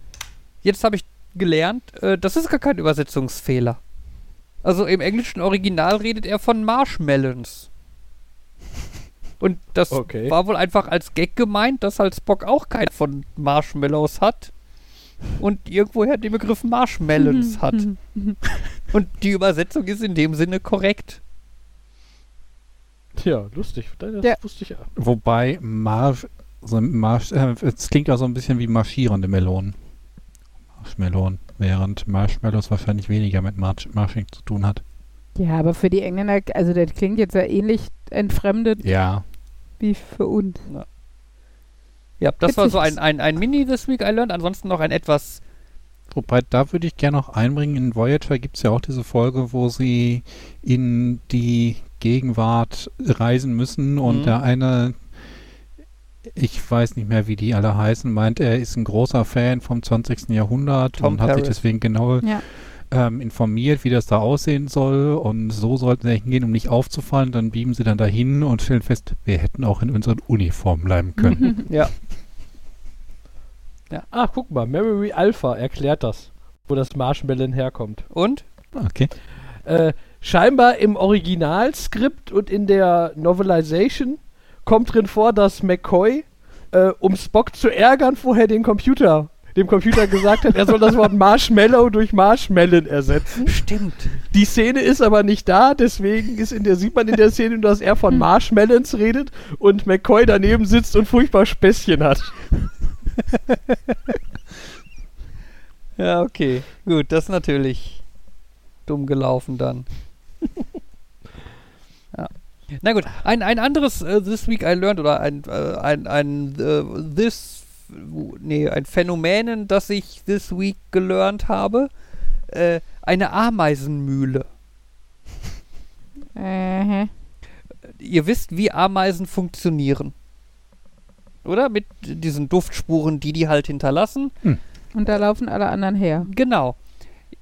jetzt habe ich gelernt, äh, das ist gar kein Übersetzungsfehler. Also im englischen Original redet er von Marshmallows. Und das Okay. war wohl einfach als Gag gemeint, dass halt Spock auch kein von Marshmallows hat und irgendwoher den Begriff Marshmallows hat. Und die Übersetzung ist in dem Sinne korrekt. Ja, lustig. Das Ja. wusste ich ja. Wobei Marsch, so Marsch, äh, es klingt ja so ein bisschen wie marschierende Melonen. Marshmallowen, während Marshmallows wahrscheinlich weniger mit March Marching zu tun hat. Ja, aber für die Engländer, also das klingt jetzt ja ähnlich entfremdet Ja, wie für uns. Ja, das war so ein, ein, ein Mini This Week I Learned. Ansonsten noch ein etwas. wobei da würde ich gerne noch einbringen, in Voyager gibt es ja auch diese Folge, wo sie in die Gegenwart reisen müssen und Mhm. der eine, ich weiß nicht mehr, wie die alle heißen, meint, er ist ein großer Fan vom 20. Jahrhundert Tom und hat sich deswegen genau Ja. Ähm, informiert, wie das da aussehen soll und so sollten sie hingehen, um nicht aufzufallen. Dann beamen sie dann dahin und stellen fest, wir hätten auch in unseren Uniformen bleiben können. Ja. Ah, guck mal, Memory Alpha erklärt das, wo das Marshmallow herkommt. Und? okay. Äh, scheinbar im Originalskript und in der Novelization kommt drin vor, dass McCoy, äh, um Spock zu ärgern, vorher den Computer, dem Computer gesagt hat, er soll das Wort Marshmallow durch Marshmallow ersetzen. Stimmt. Die Szene ist aber nicht da, deswegen ist in der, sieht man in der Szene, nur, dass er von Marshmallows redet und McCoy daneben sitzt und furchtbar Späßchen hat. Ja, okay. Gut, das ist natürlich dumm gelaufen dann. ja. Na gut, ein, ein anderes äh, This Week I Learned oder ein, äh, ein, ein äh, This, nee, ein Phänomen, das ich This Week gelernt habe. Äh, eine Ameisenmühle. Äh, Ihr wisst, wie Ameisen funktionieren. Oder? Mit diesen Duftspuren, die die halt hinterlassen. und da laufen alle anderen her. Genau.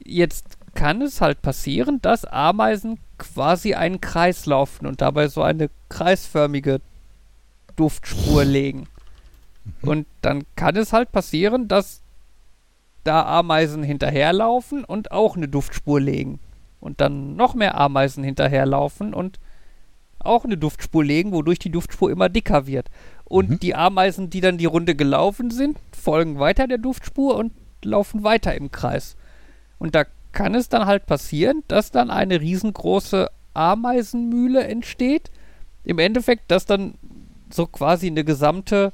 Jetzt kann es halt passieren, dass Ameisen quasi einen Kreis laufen und dabei so eine kreisförmige Duftspur legen. Und dann kann es halt passieren, dass da Ameisen hinterherlaufen und auch eine Duftspur legen. Und dann noch mehr Ameisen hinterherlaufen und auch eine Duftspur legen, wodurch die Duftspur immer dicker wird. Und Mhm. die Ameisen, die dann die Runde gelaufen sind, folgen weiter der Duftspur und laufen weiter im Kreis. Und da kann es dann halt passieren, dass dann eine riesengroße Ameisenmühle entsteht. Im Endeffekt, dass dann so quasi eine gesamte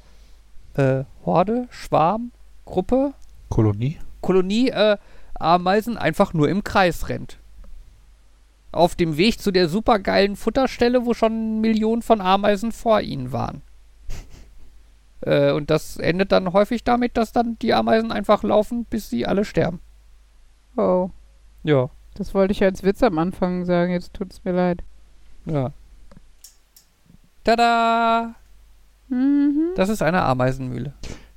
äh, Horde, Schwarm, Gruppe, Kolonie. Kolonie äh, Ameisen einfach nur im Kreis rennt. Auf dem Weg zu der supergeilen Futterstelle, wo schon Millionen von Ameisen vor ihnen waren. Äh, und das endet dann häufig damit, dass dann die Ameisen einfach laufen, bis sie alle sterben. Oh, Ja. das wollte ich als Witz am Anfang sagen, jetzt tut's mir leid. Ja. Tada! Mhm. Das ist eine Ameisenmühle.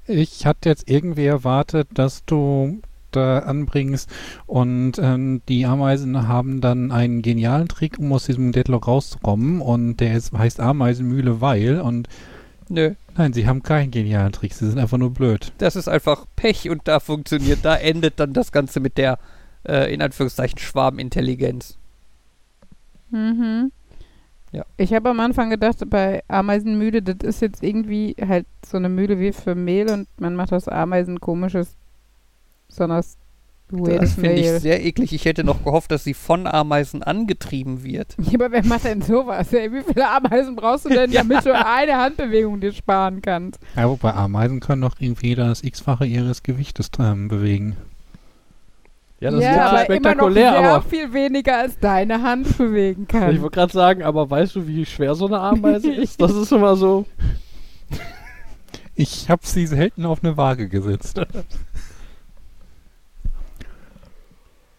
Ich hatte jetzt irgendwie erwartet, dass du da anbringst und ähm, die Ameisen haben dann einen genialen Trick, um aus diesem Deadlock rauszukommen und der ist, heißt Ameisenmühle, weil und Nö, nein, sie haben keinen genialen Trick, sie sind einfach nur blöd. das ist einfach Pech und da funktioniert, da endet dann das Ganze mit der, äh, in Anführungszeichen, Schwarmintelligenz. Mhm. Ja. Ich habe am Anfang gedacht, bei Ameisenmühle, das ist jetzt irgendwie halt so eine Mühle wie für Mehl und man macht aus Ameisen komisches, besonders Das finde ich sehr eklig. Ich hätte noch gehofft, dass sie von Ameisen angetrieben wird. Ja, aber wer macht denn sowas? Ey? Wie viele Ameisen brauchst du denn, damit du eine Handbewegung dir sparen kannst? Ja, wobei Ameisen können doch irgendwie das x-fache ihres Gewichtes ähm, bewegen. Ja, das ja, ist aber ja spektakulär, immer noch sehr aber viel weniger als deine Hand bewegen kann. ich wollte gerade sagen, aber weißt du, wie schwer so eine Ameise ist? Das ist immer so. Ich habe sie selten auf eine Waage gesetzt.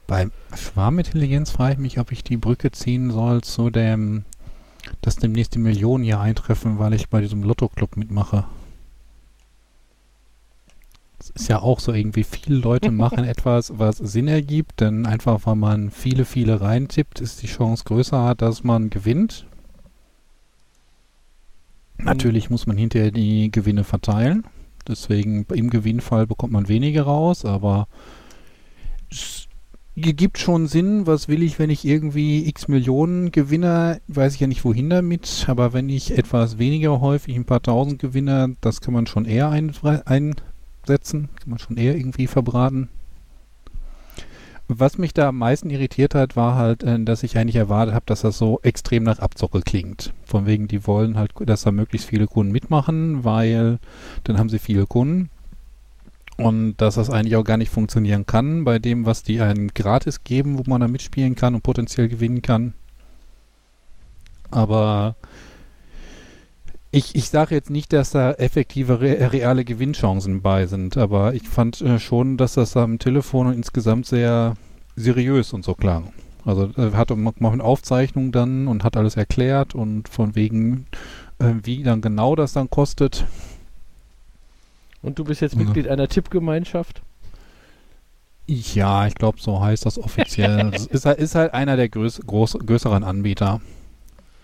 Beim Schwarmintelligenz frage ich mich, ob ich die Brücke ziehen soll zu dem, dass demnächst die Millionen hier eintreffen, weil ich bei diesem Lotto-Club mitmache. Es ist ja auch so irgendwie, viele Leute machen etwas, was Sinn ergibt, denn einfach, weil man viele, viele reintippt, ist die Chance größer, dass man gewinnt. Natürlich muss man hinterher die Gewinne verteilen. Deswegen im Gewinnfall bekommt man weniger raus, aber es Gibt schon Sinn, was will ich, wenn ich irgendwie x Millionen gewinne, weiß ich ja nicht wohin damit, aber wenn ich etwas weniger häufig, ein paar tausend gewinne, das kann man schon eher einfre- einsetzen, kann man schon eher irgendwie verbraten. Was mich da am meisten irritiert hat, war halt, äh, dass ich eigentlich erwartet habe, dass das so extrem nach Abzocke klingt. Von wegen, die wollen halt, dass da möglichst viele Kunden mitmachen, weil dann haben sie viele Kunden. Und dass das eigentlich auch gar nicht funktionieren kann bei dem, was die einem gratis geben, wo man da mitspielen kann und potenziell gewinnen kann. Aber ich, ich sage jetzt nicht, dass da effektive re reale Gewinnchancen bei sind, aber ich fand äh, schon, dass das am Telefon insgesamt sehr seriös und so klang. Also er hatte ma- mal eine Aufzeichnung dann und hat alles erklärt und von wegen, äh, wie dann genau das dann kostet. Und du bist jetzt Ja. Mitglied einer Tippgemeinschaft? Ja, ich glaube, so heißt das offiziell. Ist, halt- ist halt einer der größ groß, größeren Anbieter.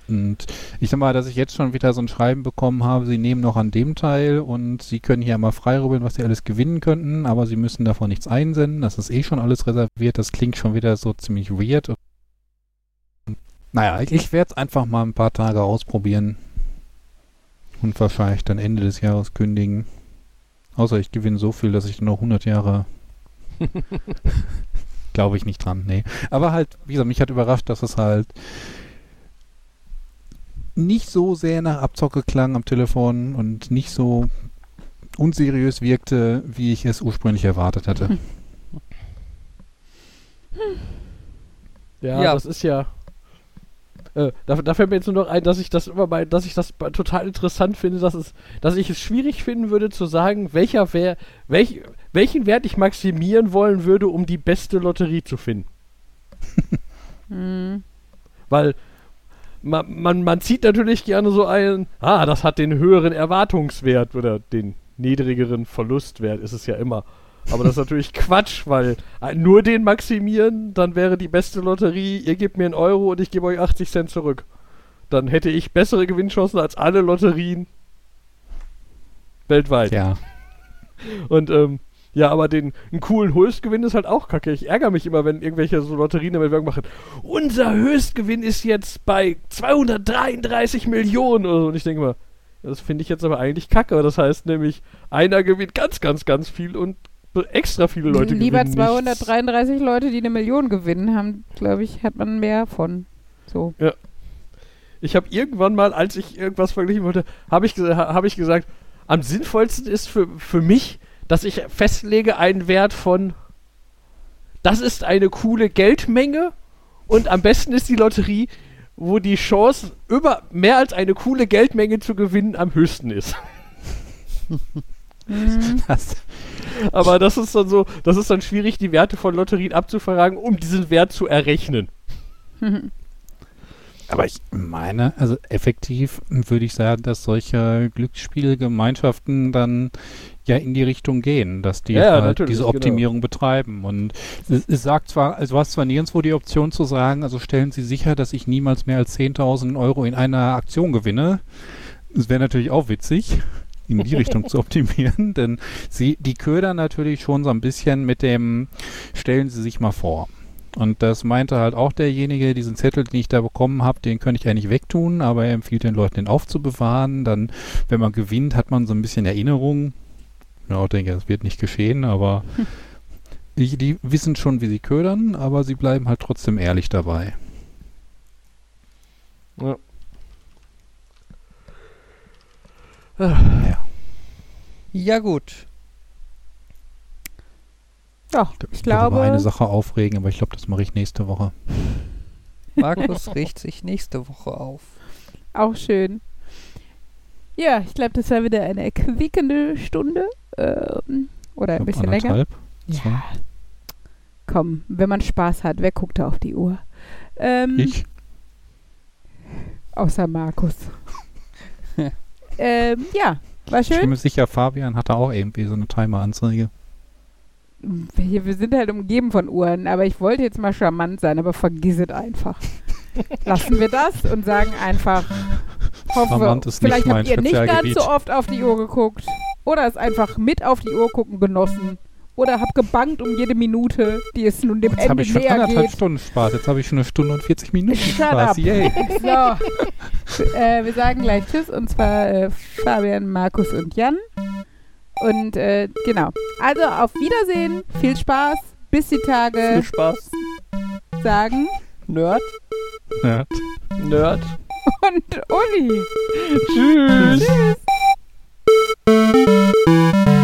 Und ich sag mal, dass ich jetzt schon wieder so ein Schreiben bekommen habe, sie nehmen noch an dem teil und sie können hier mal freirubbeln, was sie alles gewinnen könnten, aber sie müssen davon nichts einsenden. Das ist eh schon alles reserviert. Das klingt schon wieder so ziemlich weird. Naja, ich, ich werde es einfach mal ein paar Tage ausprobieren und wahrscheinlich dann Ende des Jahres kündigen. Außer ich gewinne so viel, dass ich noch 100 Jahre Glaube ich nicht dran, nee. Aber halt, wie gesagt, mich hat überrascht, dass es halt nicht so sehr nach Abzocke klang am Telefon und nicht so unseriös wirkte, wie ich es ursprünglich erwartet hätte. Ja, Ja. das ist ja. Äh, da, da fällt mir jetzt nur noch ein, dass ich das immer mal, dass ich das total interessant finde, dass es, dass ich es schwierig finden würde zu sagen, welcher wär, welch, welchen Wert ich maximieren wollen würde, um die beste Lotterie zu finden. Hm. Weil man, man, man zieht natürlich gerne so ein, ah, das hat den höheren Erwartungswert oder den niedrigeren Verlustwert, ist es ja immer. Aber das ist natürlich Quatsch, weil äh, nur den maximieren, dann wäre die beste Lotterie, ihr gebt mir einen Euro und ich gebe euch 80 Cent zurück. Dann hätte ich bessere Gewinnchancen als alle Lotterien weltweit. Ja. Und ähm, ja, aber den einen coolen Höchstgewinn ist halt auch kacke. Ich ärgere mich immer, wenn irgendwelche so Lotterien damit Werbung machen. Unser Höchstgewinn ist jetzt bei 233 Millionen oder so. Und ich denke mal, das finde ich jetzt aber eigentlich kacke. Das heißt nämlich, einer gewinnt ganz, ganz, ganz viel und extra viele Leute Lieber gewinnen nichts. 233 Leute, die eine Million gewinnen, haben, glaube ich, hat man mehr von. So. Ich habe irgendwann mal, als ich irgendwas verglichen wollte, habe ich, hab ich gesagt, am sinnvollsten ist für, für mich, dass ich festlege einen Wert von, das ist eine coole Geldmenge und am besten ist die Lotterie, wo die Chance, über mehr als eine coole Geldmenge zu gewinnen, am höchsten ist. Hm. Das, Aber das ist dann so, das ist dann schwierig, die Werte von Lotterien abzufragen, um diesen Wert zu errechnen. aber ich meine, also effektiv würde ich sagen, dass solche Glücksspielgemeinschaften dann ja in die Richtung gehen, dass die Ja, halt diese genau. Optimierung betreiben. Und es, es sagt zwar, also du hast zwar nirgendwo die Option zu sagen, also stellen Sie sicher, dass ich niemals mehr als 10.000 Euro in einer Aktion gewinne. Das wäre natürlich auch witzig, in die Richtung zu optimieren, denn sie, die ködern natürlich schon so ein bisschen mit dem, stellen Sie sich mal vor. Und das meinte halt auch derjenige, diesen Zettel, den ich da bekommen habe, den könnte ich eigentlich wegtun, aber er empfiehlt den Leuten, den aufzubewahren. Dann, wenn man gewinnt, hat man so ein bisschen Erinnerung. Ja, ich denke, das wird nicht geschehen, aber die, die wissen schon, wie sie ködern, aber sie bleiben halt trotzdem ehrlich dabei. Ja. Ja. Ja, gut. Ja, Ich, ich glaube, glaube, eine Sache aufregen, aber ich glaube, das mache ich nächste Woche. Markus regt sich nächste Woche auf. auch schön. Ja, ich glaube, das war wieder eine erquickende Stunde. Ähm, oder ein bisschen länger. zwei. Ja. Komm, wenn man Spaß hat, wer guckt da auf die Uhr? Ähm, Ich? Außer Markus. ähm, ja, war Ich bin schön. mir sicher, Fabian hatte auch irgendwie so eine Timer-Anzeige. Wir, wir sind halt umgeben von Uhren, aber ich wollte jetzt mal charmant sein, aber vergiss es einfach. Lassen wir das und sagen einfach, hoffe, Charmant ist nicht vielleicht habt ihr nicht ganz so oft auf die Uhr geguckt oder es einfach mit auf die Uhr gucken genossen oder habe gebangt um jede Minute, die es nun dem Jetzt habe Ende ich schon näher anderthalb geht. Stunden Spaß. Jetzt habe ich schon eine Stunde und 40 Minuten Shut Spaß. up. Yay. So, äh, wir sagen gleich Tschüss und zwar äh, Fabian, Markus und Jan. Und äh, genau. Also auf Wiedersehen, viel Spaß, bis die Viel Tage Spaß. sagen Nerd. Ja. Nerd. und Uli. Tschüss. Tschüss. Música